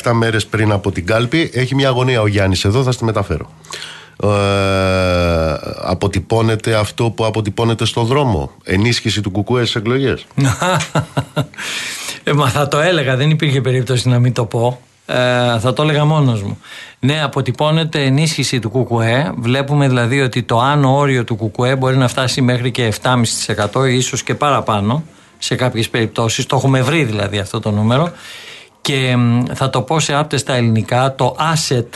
[SPEAKER 1] 15-17 μέρες πριν από την κάλπη. Έχει μια αγωνία ο Γιάννης εδώ, θα στη μεταφέρω. Ε, αποτυπώνεται αυτό που αποτυπώνεται στο δρόμο. Ενίσχυση του κουκουέ στις εκλογές.
[SPEAKER 7] Ε, μα θα το έλεγα, δεν υπήρχε περίπτωση να μην το πω. Ε, θα το έλεγα μόνος μου. Ναι, αποτυπώνεται ενίσχυση του ΚΚΕ. Βλέπουμε δηλαδή ότι το άνω όριο του ΚΚΕ μπορεί να φτάσει μέχρι και 7,5% ίσως και παραπάνω σε κάποιες περιπτώσεις. Το έχουμε βρει δηλαδή αυτό το νούμερο. Και θα το πω σε άπτες στα ελληνικά, το asset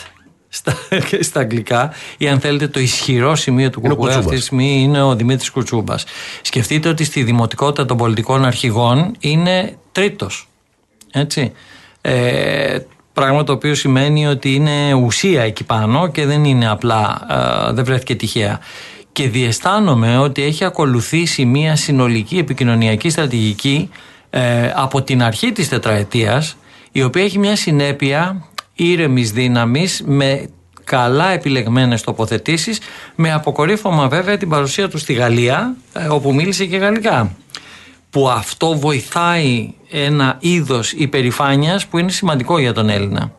[SPEAKER 7] στα, στα αγγλικά ή αν θέλετε το ισχυρό σημείο του ΚΚΕ αυτή τη στιγμή είναι ο Δημήτρης Κουτσούμπας. Σκεφτείτε ότι στη δημοτικότητα των πολιτικών αρχηγών είναι τρίτος. Έτσι. Ε, πράγμα το οποίο σημαίνει ότι είναι ουσία εκεί πάνω και δεν είναι απλά, ε, δεν βρέθηκε τυχαία. Και διαισθάνομαι ότι έχει ακολουθήσει μια συνολική επικοινωνιακή στρατηγική ε, από την αρχή της τετραετίας η οποία έχει μια συνέπεια ήρεμης δύναμης με καλά επιλεγμένες τοποθετήσεις με αποκορύφωμα βέβαια την παρουσία του στη Γαλλία ε, όπου μίλησε και γαλλικά που αυτό βοηθάει ένα είδος υπερηφάνειας που είναι σημαντικό για τον Έλληνα.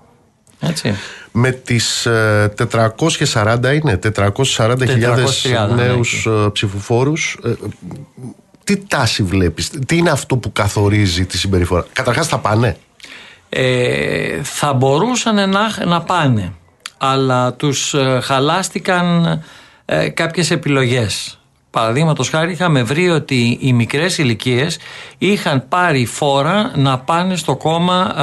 [SPEAKER 7] Έτσι.
[SPEAKER 1] Με τις 440 ε, είναι, 440.000 ναι, νέους ναι. ψηφοφόρους ε, τι τάση βλέπεις, τι είναι αυτό που καθορίζει τη συμπεριφορά; Καταρχάς θα πάνε.
[SPEAKER 7] Ε, θα μπορούσαν να, να πάνε αλλά τους ε, χαλάστηκαν ε, κάποιες επιλογές. Παραδείγματος χάρη είχαμε βρει ότι οι μικρές ηλικίες είχαν πάρει φόρα να πάνε στο κόμμα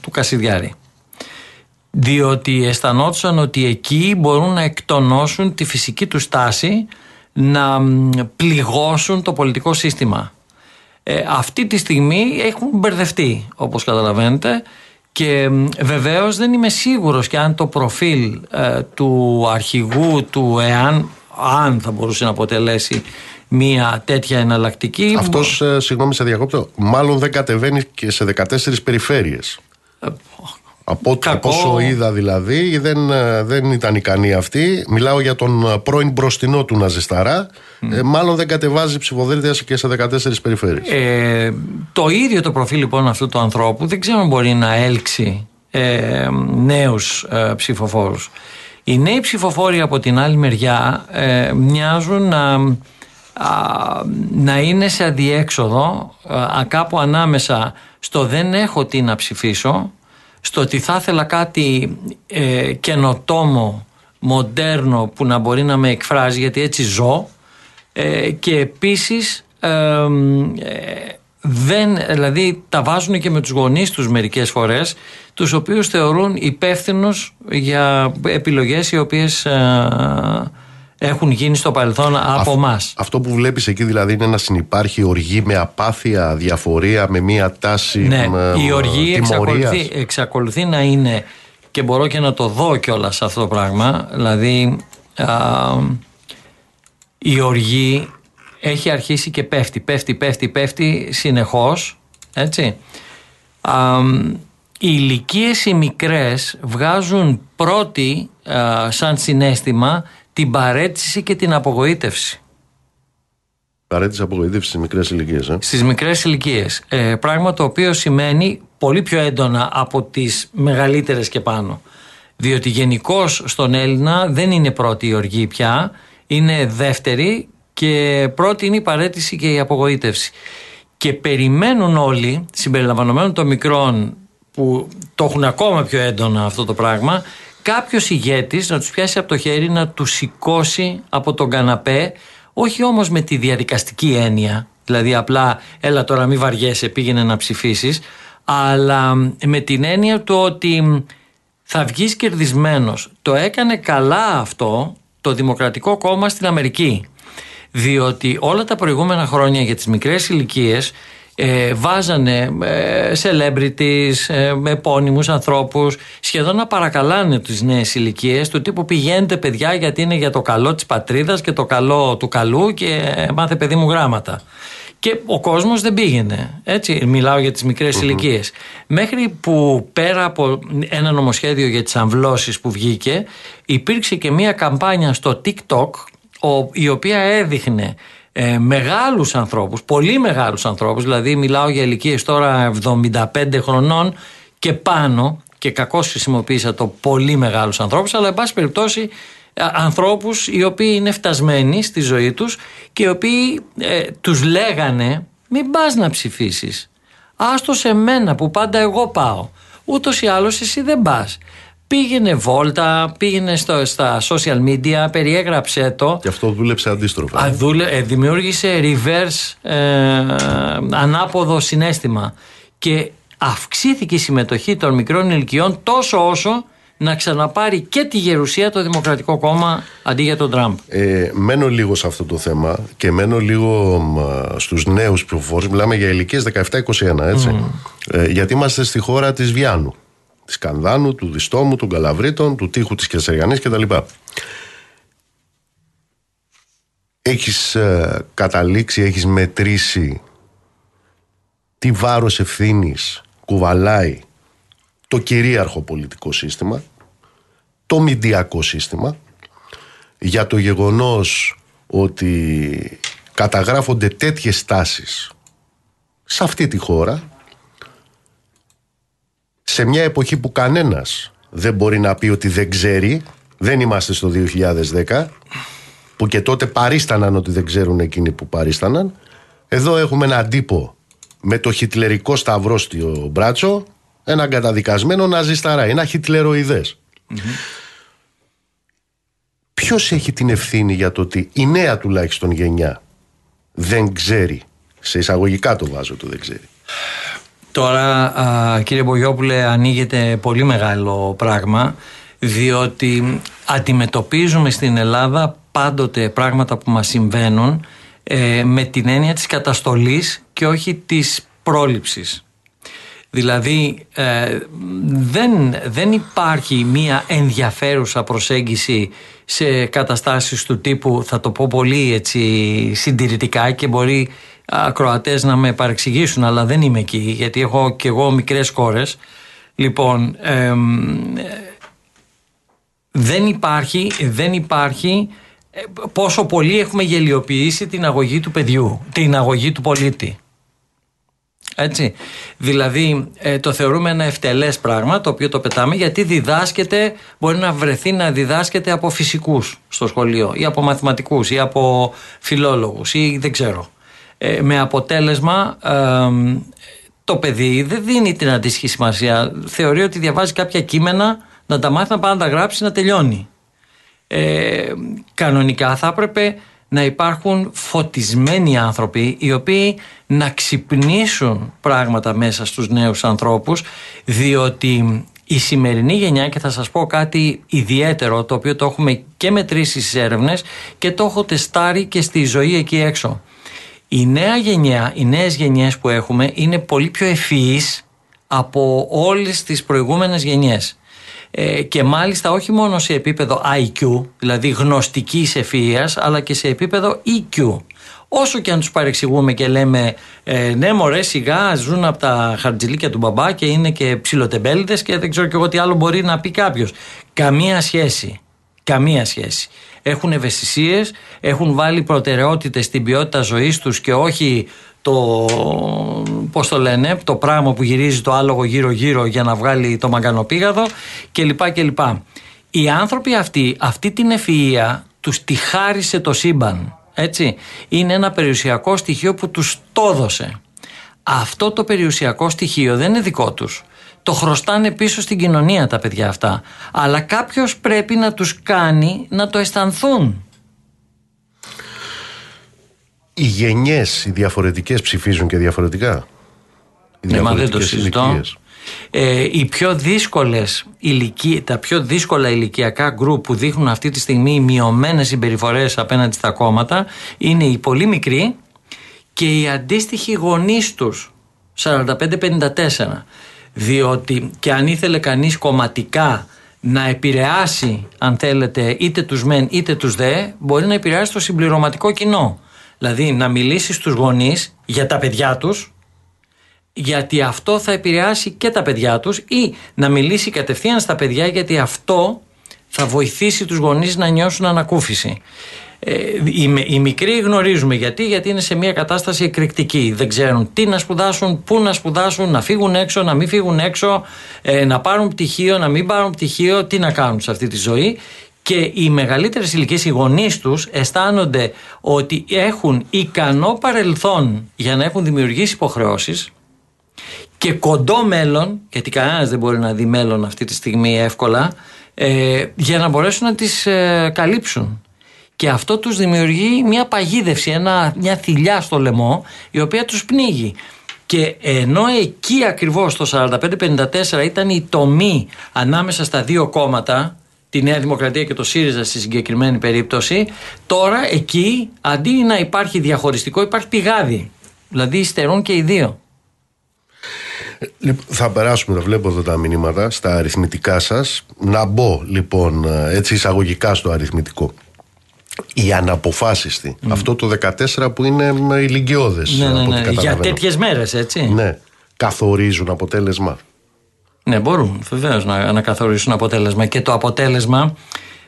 [SPEAKER 7] του Κασιδιάρη. Διότι αισθανόντουσαν ότι εκεί μπορούν να εκτονώσουν τη φυσική τους στάση να πληγώσουν το πολιτικό σύστημα. Ε, αυτή τη στιγμή έχουν μπερδευτεί όπως καταλαβαίνετε και βεβαίως δεν είμαι σίγουρος και αν το προφίλ ε, του αρχηγού του ΕΑΝ αν θα μπορούσε να αποτελέσει μια τέτοια εναλλακτική.
[SPEAKER 1] Αυτός, ε, συγγνώμη σε διακόπτω, μάλλον δεν κατεβαίνει και σε 14 περιφέρειες. Ε, από, από όσο είδα δηλαδή δεν, ε, δεν ήταν ικανή αυτή. Μιλάω για τον ε, πρώην μπροστινό του Ναζισταρά. Ε, μάλλον δεν κατεβάζει ψηφοδέλτιας και σε 14 περιφέρειες.
[SPEAKER 7] Ε, το ίδιο το προφίλ λοιπόν αυτού του ανθρώπου δεν ξέρω αν μπορεί να έλξει ε, νέους ε, ψηφοφόρους. Οι νέοι ψηφοφόροι από την άλλη μεριά ε, μοιάζουν να, να είναι σε αντιέξοδο α, κάπου ανάμεσα στο δεν έχω τι να ψηφίσω στο ότι θα ήθελα κάτι ε, καινοτόμο, μοντέρνο που να μπορεί να με εκφράζει γιατί έτσι ζω. Ε, και επίσης ε, δεν, δηλαδή τα βάζουν και με τους γονείς τους μερικές φορές τους οποίους θεωρούν υπεύθυνους για επιλογές οι οποίες ε, έχουν γίνει στο παρελθόν από εμάς.
[SPEAKER 1] Αυτό που βλέπεις εκεί δηλαδή είναι να συνεπάρχει οργή με απάθεια, διαφορία, με μία τάση.
[SPEAKER 7] Ναι, η οργή εξακολουθεί, εξακολουθεί να είναι και μπορώ και να το δω κιόλας αυτό το πράγμα. Δηλαδή η οργή έχει αρχίσει και πέφτει, πέφτει, πέφτει, πέφτει συνεχώς, έτσι. οι ηλικίες οι μικρές βγάζουν πρώτοι σαν συνέστημα την παρέτηση και την απογοήτευση.
[SPEAKER 1] Παρέτηση απογοήτευση στις μικρές ηλικίες. Ε;
[SPEAKER 7] Στις μικρές ηλικίες. Ε, πράγμα το οποίο σημαίνει πολύ πιο έντονα από τις μεγαλύτερες και πάνω. Διότι γενικώς στον Έλληνα δεν είναι πρώτη η οργή πια, είναι δεύτερη και πρώτη είναι η παρέτηση και η απογοήτευση. Και περιμένουν όλοι, συμπεριλαμβανομένων των μικρών που το έχουν ακόμα πιο έντονα αυτό το πράγμα, κάποιος ηγέτης να τους πιάσει από το χέρι, να τους σηκώσει από τον καναπέ, όχι όμως με τη διαδικαστική έννοια, δηλαδή απλά έλα τώρα μην βαριέσαι, πήγαινε να ψηφίσεις, αλλά με την έννοια του ότι θα βγεις κερδισμένος. Το έκανε καλά αυτό το Δημοκρατικό Κόμμα στην Αμερική. Διότι όλα τα προηγούμενα χρόνια για τις μικρές ηλικίες ε, βάζανε ε, celebrities, ε, επώνυμους ανθρώπους σχεδόν να παρακαλάνε τις νέες ηλικίες του τύπου πηγαίνετε παιδιά γιατί είναι για το καλό της πατρίδας και το καλό του καλού και μάθε παιδί μου γράμματα. Και ο κόσμος δεν πήγαινε. Έτσι, μιλάω για τις μικρες ηλικίες. Μέχρι που πέρα από ένα νομοσχέδιο για τις αμβλώσεις που βγήκε, υπήρξε και μια καμπάνια στο TikTok η οποία έδειχνε ε, μεγάλους ανθρώπους, πολύ μεγάλους ανθρώπους, δηλαδή μιλάω για ηλικίες τώρα 75 χρονών και πάνω και κακώς χρησιμοποίησα το πολύ μεγάλους ανθρώπους, αλλά εν πάση περιπτώσει ε, ανθρώπους οι οποίοι είναι φτασμένοι στη ζωή τους και οι οποίοι ε, τους λέγανε μην πας να ψηφίσεις. Άστο σε μένα που πάντα εγώ πάω. Ούτως ή άλλως εσύ δεν πας. Πήγαινε βόλτα, πήγαινε στο, στα social media, περιέγραψε το.
[SPEAKER 1] Και αυτό δούλεψε αντίστροφα.
[SPEAKER 7] Α, δούλε, ε, δημιούργησε reverse ε, ανάποδο συνέστημα. Και αυξήθηκε η συμμετοχή των μικρών ηλικιών τόσο όσο να ξαναπάρει και τη γερουσία το Δημοκρατικό Κόμμα αντί για τον Τραμπ.
[SPEAKER 1] Ε, μένω λίγο σε αυτό το θέμα και μένω λίγο μ, στους νέους ψηφοφόρους. Μιλάμε για ηλικίες 17-21, έτσι. Ε, γιατί είμαστε στη χώρα της Βιάνου, της Κανδάνου, του Διστόμου, των Καλαβρίτων, του Τείχου της Κεσαριανής κτλ. Έχεις ε, καταλήξει, έχεις μετρήσει τι βάρος ευθύνης κουβαλάει το κυρίαρχο πολιτικό σύστημα, το μηντιακό σύστημα, για το γεγονός ότι καταγράφονται τέτοιες τάσεις σε αυτή τη χώρα, σε μια εποχή που κανένας δεν μπορεί να πει ότι δεν ξέρει, δεν είμαστε στο 2010, που και τότε παρίσταναν ότι δεν ξέρουν εκείνοι που παρίσταναν. Εδώ έχουμε έναν τύπο με το χιτλερικό σταυρό στο μπράτσο, έναν καταδικασμένο ναζισταρά, ένα χιτλεροειδές. Ποιος έχει την ευθύνη για το ότι η νέα τουλάχιστον γενιά δεν ξέρει, σε εισαγωγικά το βάζω το δεν ξέρει.
[SPEAKER 7] Τώρα, α, κύριε Μπογιόπουλε, ανοίγεται πολύ μεγάλο πράγμα, διότι αντιμετωπίζουμε στην Ελλάδα πάντοτε πράγματα που μας συμβαίνουν ε, με την έννοια της καταστολής και όχι της πρόληψης. Δηλαδή ε, δεν, δεν υπάρχει μία ενδιαφέρουσα προσέγγιση σε καταστάσεις του τύπου θα το πω πολύ έτσι συντηρητικά και μπορεί ακροατές να με παρεξηγήσουν αλλά δεν είμαι εκεί γιατί έχω και εγώ μικρές κόρες λοιπόν ε, δεν υπάρχει, δεν υπάρχει ε, πόσο πολύ έχουμε γελιοποιήσει την αγωγή του παιδιού, την αγωγή του πολίτη. Έτσι. Δηλαδή ε, το θεωρούμε ένα ευτελές πράγμα το οποίο το πετάμε γιατί διδάσκεται, μπορεί να βρεθεί να διδάσκεται από φυσικούς στο σχολείο ή από μαθηματικούς ή από φιλόλογους ή δεν ξέρω. Ε, με αποτέλεσμα το παιδί δεν δίνει την αντίστοιχη σημασία. Θεωρεί ότι διαβάζει κάποια κείμενα να τα μάθει να πάει να τα γράψει να τελειώνει. Ε, κανονικά θα έπρεπε να υπάρχουν φωτισμένοι άνθρωποι οι οποίοι να ξυπνήσουν πράγματα μέσα στους νέους ανθρώπους διότι η σημερινή γενιά και θα σας πω κάτι ιδιαίτερο το οποίο το έχουμε και μετρήσει στις έρευνες και το έχω τεστάρει και στη ζωή εκεί έξω. Η νέα γενιά, οι νέες γενιές που έχουμε είναι πολύ πιο ευφυείς από όλες τις προηγούμενες γενιές. Ε, και μάλιστα όχι μόνο σε επίπεδο IQ, δηλαδή γνωστικής ευφυΐας, αλλά και σε επίπεδο EQ. Όσο και αν τους παρεξηγούμε και λέμε ε, ναι μωρέ σιγά ζουν από τα χαρτζηλίκια του μπαμπά και είναι και ψιλοτεμπέληδες και δεν ξέρω και εγώ τι άλλο μπορεί να πει κάποιος. Καμία σχέση. Καμία σχέση. Έχουν ευαισθησίες, έχουν βάλει προτεραιότητες στην ποιότητα ζωής τους και όχι το, πώς το λένε, το πράγμα που γυρίζει το άλογο γύρω-γύρω για να βγάλει το μαγκανοπήγαδο κλπ. κλπ. Οι άνθρωποι αυτοί, αυτή την ευφυΐα τους τη χάρισε το σύμπαν. Έτσι. Είναι ένα περιουσιακό στοιχείο που τους το έδωσε. Αυτό το περιουσιακό στοιχείο δεν είναι δικό τους. Το χρωστάνε πίσω στην κοινωνία τα παιδιά αυτά. Αλλά κάποιος πρέπει να τους κάνει να το αισθανθούν
[SPEAKER 1] οι γενιές, οι διαφορετικές ψηφίζουν και διαφορετικά. Οι
[SPEAKER 7] ναι, μα δεν το
[SPEAKER 1] διαφορετικές
[SPEAKER 7] συζητώ.
[SPEAKER 1] ηλικίες.
[SPEAKER 7] Ε, οι πιο δύσκολες ηλικίε, τα πιο δύσκολα ηλικιακά γκρουπ που δείχνουν αυτή τη στιγμή μειωμένες συμπεριφορές απέναντι στα κόμματα είναι οι πολύ μικροί και οι αντίστοιχοι γονείς τους 45-54. Διότι και αν ήθελε κανείς κομματικά να επηρεάσει αν θέλετε είτε τους μεν είτε τους δε μπορεί να επηρεάσει το συμπληρωματικό κοινό. Δηλαδή να μιλήσει στους γονείς για τα παιδιά τους γιατί αυτό θα επηρεάσει και τα παιδιά τους ή να μιλήσει κατευθείαν στα παιδιά γιατί αυτό θα βοηθήσει τους γονείς να νιώσουν ανακούφιση. Ε, οι, οι μικροί γνωρίζουμε γιατί, γιατί είναι σε μια κατάσταση εκρηκτική. Δεν ξέρουν τι να σπουδάσουν, πού να σπουδάσουν, να φύγουν έξω, να μην φύγουν έξω, ε, να πάρουν πτυχίο, να μην πάρουν πτυχίο, τι να κάνουν σε αυτή τη ζωή και οι μεγαλύτερες ηλικίες, οι γονείς τους αισθάνονται ότι έχουν ικανό παρελθόν για να έχουν δημιουργήσει υποχρεώσεις και κοντό μέλλον, γιατί κανένας δεν μπορεί να δει μέλλον αυτή τη στιγμή εύκολα, ε, για να μπορέσουν να τις ε, καλύψουν. Και αυτό τους δημιουργεί μια παγίδευση, ένα, μια θηλιά στο λαιμό, η οποία τους πνίγει. Και ενώ εκεί ακριβώς το 45-54 ήταν η τομή ανάμεσα στα δύο κόμματα, τη Νέα Δημοκρατία και το ΣΥΡΙΖΑ στη συγκεκριμένη περίπτωση, τώρα εκεί αντί να υπάρχει διαχωριστικό υπάρχει πηγάδι. Δηλαδή υστερούν και οι δύο.
[SPEAKER 1] Λοιπόν, θα περάσουμε, τα βλέπω εδώ τα μηνύματα, στα αριθμητικά σας. Να μπω λοιπόν έτσι εισαγωγικά στο αριθμητικό. Η αναποφάσιστη. Αυτό το 14 που είναι ηλικιώδες.
[SPEAKER 7] Ναι, ναι,
[SPEAKER 1] από ό,τι
[SPEAKER 7] ναι. Για
[SPEAKER 1] καταλαβαίνω.
[SPEAKER 7] τέτοιες μέρες, έτσι.
[SPEAKER 1] Ναι. Καθορίζουν αποτέλεσμα.
[SPEAKER 7] Ναι, μπορούν βεβαίως να, να καθορίσουν αποτέλεσμα. Και το αποτέλεσμα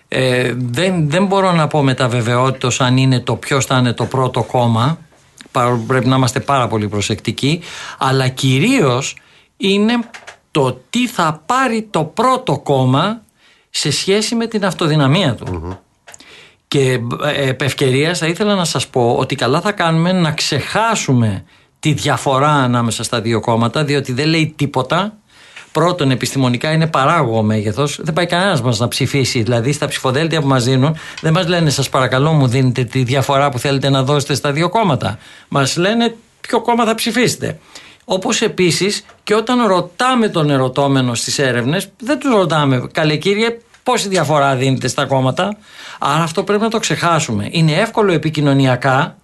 [SPEAKER 7] ε, δεν, δεν μπορώ να πω με τα βεβαιότητος αν είναι το ποιος θα είναι το πρώτο κόμμα. παρόλο που Πρέπει να είμαστε πάρα πολύ προσεκτικοί. Αλλά κυρίως είναι το τι θα πάρει το πρώτο κόμμα σε σχέση με την αυτοδυναμία του. Και ε, επ' ευκαιρίας θα ήθελα να σας πω ότι καλά θα κάνουμε να ξεχάσουμε τη διαφορά ανάμεσα στα δύο κόμματα διότι δεν λέει τίποτα. Πρώτον, επιστημονικά είναι παράγωγο μέγεθος. Δεν πάει κανένας μας να ψηφίσει. Δηλαδή, στα ψηφοδέλτια που μας δίνουν, δεν μας λένε, Σας παρακαλώ, μου δίνετε τη διαφορά που θέλετε να δώσετε στα δύο κόμματα. Μας λένε ποιο κόμμα θα ψηφίσετε. Όπως επίσης και όταν ρωτάμε τον ερωτώμενο στις έρευνες, δεν τους ρωτάμε, καλέ κύριε, πόση διαφορά δίνετε στα κόμματα. Άρα αυτό πρέπει να το ξεχάσουμε. Είναι εύκολο επικοινωνιακά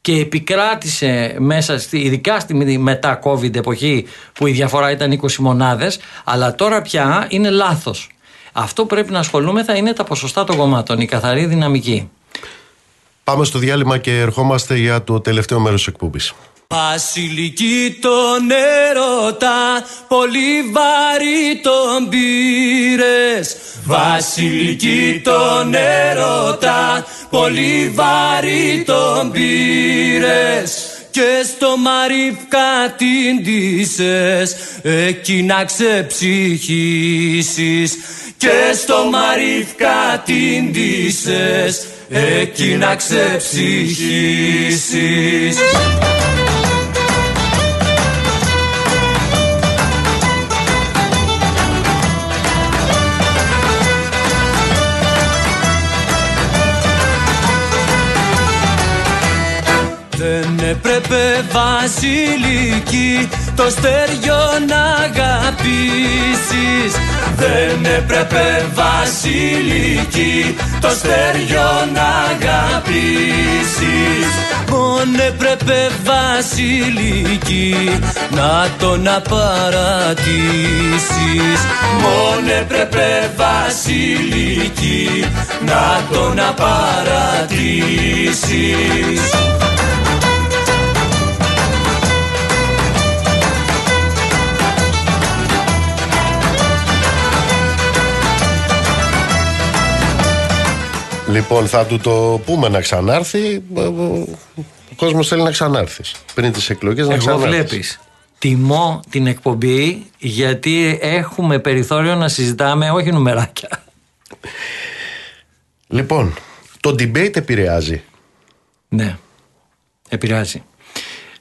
[SPEAKER 7] και επικράτησε μέσα, στη, ειδικά στη μετά COVID εποχή που η διαφορά ήταν 20 μονάδες, αλλά τώρα πια είναι λάθος. Αυτό που πρέπει να ασχολούμε θα είναι τα ποσοστά των κομμάτων, η καθαρή δυναμική.
[SPEAKER 1] Πάμε στο διάλειμμα και ερχόμαστε για το τελευταίο μέρος της εκπομπής.
[SPEAKER 10] Βασιλική τον έρωτα, πολύ βαρύ τον πήρες. Βασιλική τον έρωτα, πολύ βαρύ τον πήρες. Και στο Μαρίφκα την ντύσες, εκεί να ξεψυχήσεις. Και στο Μαρίφκα την ντύσες, εκεί να ξεψυχήσεις έπρεπε βασιλική το στεριό να αγαπήσεις. Δεν έπρεπε βασιλική το στεριό να αγαπήσεις. Μόνο έπρεπε βασιλική να τον απαρατήσεις. Μόνο έπρεπε βασιλική να τον απαρατήσεις
[SPEAKER 1] Λοιπόν, θα του το πούμε να ξανάρθει. Ο κόσμος θέλει να ξανάρθεις. Πριν τις εκλογές να
[SPEAKER 7] Εγώ
[SPEAKER 1] ξανάρθεις.
[SPEAKER 7] βλέπεις Τιμώ την εκπομπή γιατί έχουμε περιθώριο να συζητάμε όχι νουμεράκια.
[SPEAKER 1] Λοιπόν, το debate επηρεάζει.
[SPEAKER 7] Ναι, επηρεάζει.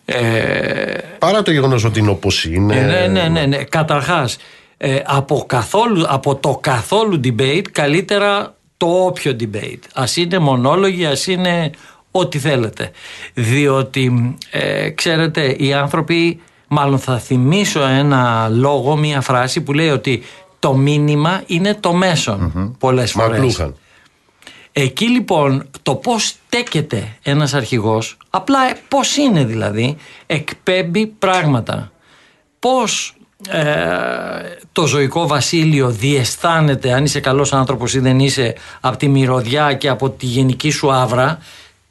[SPEAKER 7] Ε,
[SPEAKER 1] Παρά το γεγονός ότι είναι όπως είναι.
[SPEAKER 7] ναι, ναι, ναι, ναι. Καταρχάς, ε, από, καθόλου, από το καθόλου debate καλύτερα το όποιο debate. Ας είναι μονόλογοι, ας είναι ό,τι θέλετε. Διότι, ε, ξέρετε, οι άνθρωποι, μάλλον θα θυμίσω ένα λόγο, μία φράση που λέει ότι το μήνυμα είναι το μεσον πολλές φορές.
[SPEAKER 1] Μακλούχαν.
[SPEAKER 7] Εκεί λοιπόν το πώς στέκεται ένας αρχηγός, απλά ε, πώς είναι δηλαδή, εκπέμπει πράγματα. Πώς ε, το ζωικό βασίλειο διαισθάνεται αν είσαι καλός άνθρωπος ή δεν είσαι από τη μυρωδιά και από τη γενική σου άβρα.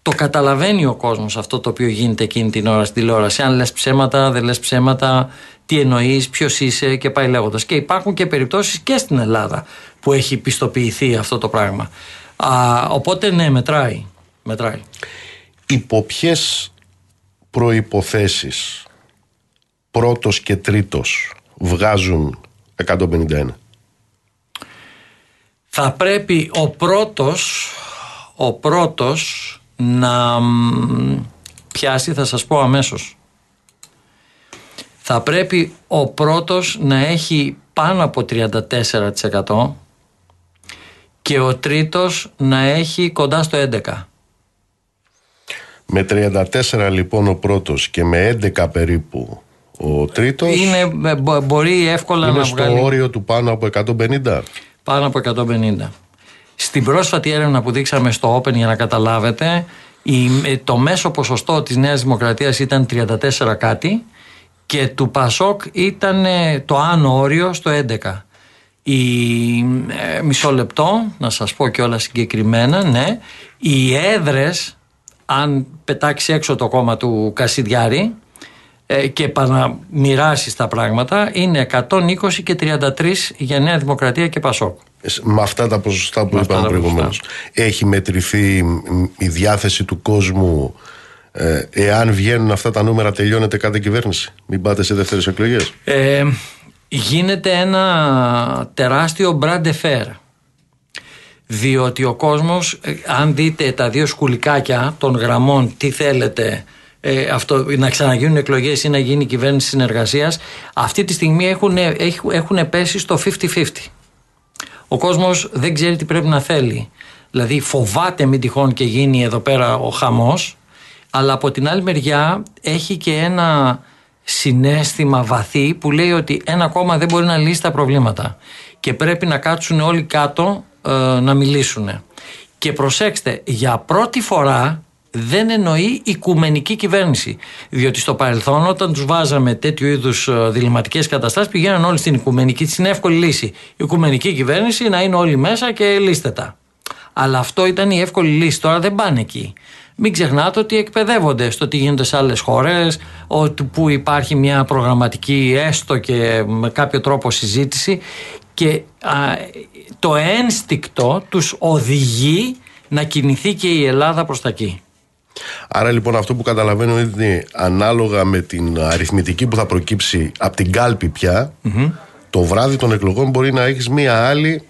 [SPEAKER 7] Το καταλαβαίνει ο κόσμος αυτό το οποίο γίνεται εκείνη την ώρα στην τηλεόραση. Αν λες ψέματα, δεν λες ψέματα τι εννοείς, ποιος είσαι και πάει λέγοντας. Και υπάρχουν και περιπτώσεις και στην Ελλάδα που έχει πιστοποιηθεί αυτό το πράγμα. Α, οπότε ναι μετράει, μετράει.
[SPEAKER 1] Υπό ποιες προποθέσει πρώτος και τρίτος βγάζουν 151.
[SPEAKER 7] θα πρέπει ο πρώτος ο πρώτος να μ, πιάσει θα σας πω αμέσως θα πρέπει ο πρώτος να έχει πάνω από 34% και ο τρίτος να έχει κοντά στο 11%.
[SPEAKER 1] Με 34 λοιπόν ο πρώτος και με 11 περίπου ο τρίτος
[SPEAKER 7] Είναι, ε, μπο- μπορεί εύκολα
[SPEAKER 1] είναι
[SPEAKER 7] να
[SPEAKER 1] στο
[SPEAKER 7] βγάλει
[SPEAKER 1] όριο του πάνω από 150.
[SPEAKER 7] πάνω από 150. Στην πρόσφατη έρευνα που δείξαμε στο Open για να καταλάβετε η, ε, το μέσο ποσοστό της Νέας Δημοκρατίας ήταν 34 κάτι και του Πασόκ ήταν ε, το άνω όριο στο 11. Η, ε, μισό λεπτό, να σας πω και όλα συγκεκριμένα, ναι. Οι έδρες, αν πετάξει έξω το κόμμα του Κασιδιάρη ε, και επαναμοιράσεις τα πράγματα, είναι 120 και 33 για Νέα Δημοκρατία και Πασόκ.
[SPEAKER 1] Ε, Με αυτά τα ποσοστά που
[SPEAKER 7] Με αυτά
[SPEAKER 1] είπαμε
[SPEAKER 7] τα
[SPEAKER 1] προηγουμένως. Έχει μετρηθεί μ, η διάθεση του κόσμου ε, εάν βγαίνουν αυτά τα νούμερα τελειώνεται κάθε κυβέρνηση; Μην πάτε σε δεύτερες εκλογές;
[SPEAKER 7] Ε, γίνεται ένα τεράστιο brand fair. Διότι ο κόσμος, ε, αν δείτε τα δύο σκουλικάκια των γραμμών, τι θέλετε, ε, αυτό, να ξαναγίνουν εκλογές ή να γίνει κυβέρνηση συνεργασίας, αυτή τη στιγμή έχουν, έχουν πέσει στο 50-50. Ο κόσμος δεν ξέρει τι πρέπει να θέλει. Δηλαδή φοβάται μην τυχόν και γίνει εδώ πέρα ο χαμός, αλλά από την άλλη μεριά έχει και ένα συνέστημα βαθύ που λέει ότι ένα κόμμα δεν μπορεί να λύσει τα προβλήματα και πρέπει να κάτσουν όλοι κάτω ε, να μιλήσουν. Και προσέξτε, για πρώτη φορά δεν εννοεί οικουμενική κυβέρνηση. Διότι στο παρελθόν, όταν τους βάζαμε τέτοιου είδους διληματικέ καταστάσεις, πηγαίναν όλοι στην οικουμενική. Στην εύκολη λύση. Η οικουμενική κυβέρνηση να είναι όλοι μέσα και λύστε τα. Αλλά αυτό ήταν η εύκολη λύση. Τώρα δεν πάνε εκεί. Μην ξεχνάτε ότι εκπαιδεύονται στο τι γίνεται σε άλλες χώρες, που υπάρχει μια προγραμματική έστω και με κάποιο τρόπο συζήτηση και α, το ένστικτο τους οδηγεί να κινηθεί και η Ελλάδα προς τα εκεί.
[SPEAKER 1] Άρα λοιπόν αυτό που καταλαβαίνω είναι ότι ανάλογα με την αριθμητική που θα προκύψει από την κάλπη πια, το βράδυ των εκλογών μπορεί να έχεις μία άλλη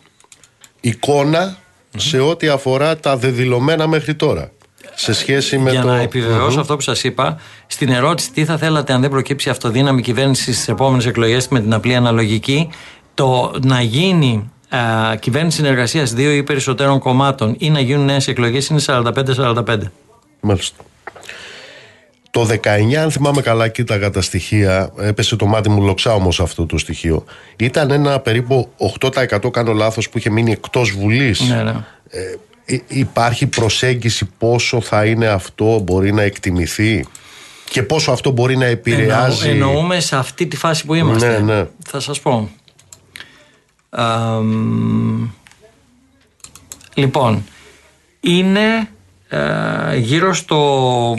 [SPEAKER 1] εικόνα σε ό,τι αφορά τα δεδηλωμένα μέχρι τώρα. Σε σχέση με
[SPEAKER 7] Για
[SPEAKER 1] το...
[SPEAKER 7] να επιβεβαιώσω αυτό που σας είπα, στην ερώτηση τι θα θέλατε αν δεν προκύψει αυτοδύναμη κυβέρνηση στις επόμενες εκλογές με την απλή αναλογική, το να γίνει α, κυβέρνηση συνεργασίας δύο ή περισσότερων κομμάτων ή να γίνουν νέες εκλογές είναι 45-45.
[SPEAKER 1] Μάλιστα. Το 19, αν θυμάμαι καλά, κοίταγα τα στοιχεία, έπεσε το μάτι μου λοξά όμως αυτό το στοιχείο. Ήταν ένα περίπου 8% κάνω λάθος που είχε μείνει εκτός Βουλής.
[SPEAKER 7] Ναι, ναι.
[SPEAKER 1] Ε, υπάρχει προσέγγιση πόσο θα είναι αυτό, μπορεί να εκτιμηθεί και πόσο αυτό μπορεί να επηρεάζει.
[SPEAKER 7] Εννοώ, εννοούμε σε αυτή τη φάση που είμαστε.
[SPEAKER 1] Ναι, ναι.
[SPEAKER 7] Θα σας πω. Αμ, λοιπόν, είναι ε, γύρω στο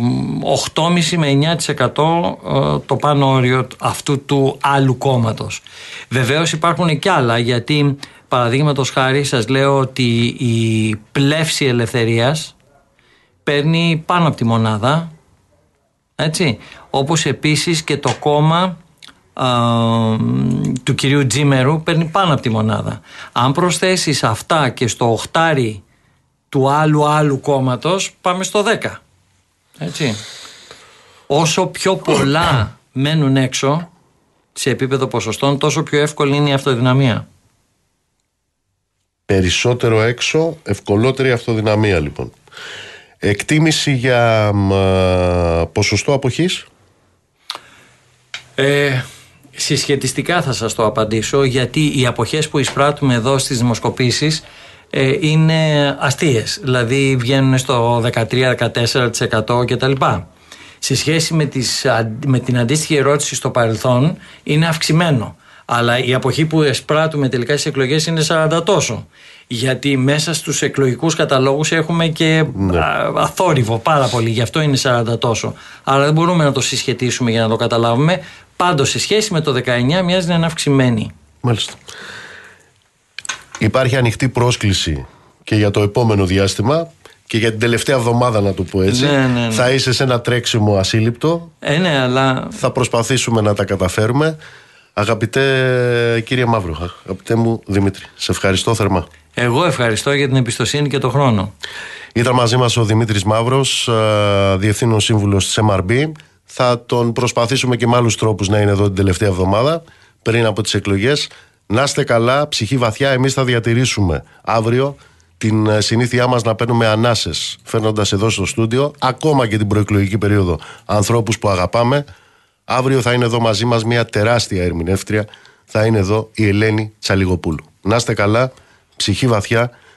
[SPEAKER 7] 8,5 με 9% ε, το πάνω όριο αυτού του άλλου κόμματος. Βεβαίως υπάρχουν και άλλα γιατί παραδείγματος χάρη σας λέω ότι η πλεύση ελευθερίας παίρνει πάνω από τη μονάδα έτσι. Όπως επίσης και το κόμμα α, του κυρίου Τζίμερου παίρνει πάνω από τη μονάδα. Αν προσθέσεις αυτά και στο οχτάρι του άλλου άλλου κόμματος πάμε στο 10. Έτσι. Όσο πιο πολλά μένουν έξω σε επίπεδο ποσοστών τόσο πιο εύκολη είναι η αυτοδυναμία.
[SPEAKER 1] Περισσότερο έξω, ευκολότερη αυτοδυναμία λοιπόν. Εκτίμηση για μ, ποσοστό αποχής;
[SPEAKER 7] Ε, συσχετιστικά θα σας το απαντήσω γιατί οι αποχές που εισπράττουμε εδώ στις δημοσκοπήσεις ε, είναι αστείες. Δηλαδή βγαίνουν στο 13-14% κτλ. Σε σχέση με, τις, με την αντίστοιχη ερώτηση στο παρελθόν είναι αυξημένο. Αλλά η αποχή που εισπράττουμε τελικά στις εκλογές είναι 40 τόσο. Γιατί μέσα στους εκλογικούς καταλόγους έχουμε και α, αθόρυβο πάρα πολύ. Γι' αυτό είναι 40 τόσο. Άρα δεν μπορούμε να το συσχετίσουμε για να το καταλάβουμε. Πάντως σε σχέση με το 19 μοιάζει να είναι αυξημένη.
[SPEAKER 1] Μάλιστα. Υπάρχει ανοιχτή πρόσκληση και για το επόμενο διάστημα και για την τελευταία εβδομάδα να το πω έτσι.
[SPEAKER 7] Ναι, ναι, ναι.
[SPEAKER 1] Θα είσαι σε ένα τρέξιμο ασύλληπτο.
[SPEAKER 7] Ε, ναι, αλλά
[SPEAKER 1] Θα προσπαθήσουμε να τα καταφέρουμε. Αγαπητέ κύριε Μαύρο, αγαπητέ μου Δημήτρη, σε ευχαριστώ θερμά.
[SPEAKER 7] εγώ ευχαριστώ για την εμπιστοσύνη και τον χρόνο.
[SPEAKER 1] Ήταν μαζί μας ο Δημήτρης Μαύρος, ε, Διευθύνων Σύμβουλος της MRB. Θα τον προσπαθήσουμε και με άλλους τρόπους να είναι εδώ την τελευταία εβδομάδα πριν από τις εκλογές. Να είστε καλά, ψυχή βαθιά. Εμείς θα διατηρήσουμε αύριο την ε, συνήθειά μας να παίρνουμε ανάσες φέρνοντας εδώ στο στούντιο, ακόμα και την προεκλογική περίοδο, ανθρώπους που αγαπάμε. Αύριο θα είναι εδώ μαζί μας μια τεράστια ερμηνεύτρια. Θα είναι εδώ η Ελένη Τσαλιγοπούλου. Να είστε καλά, ψυχή βαθιά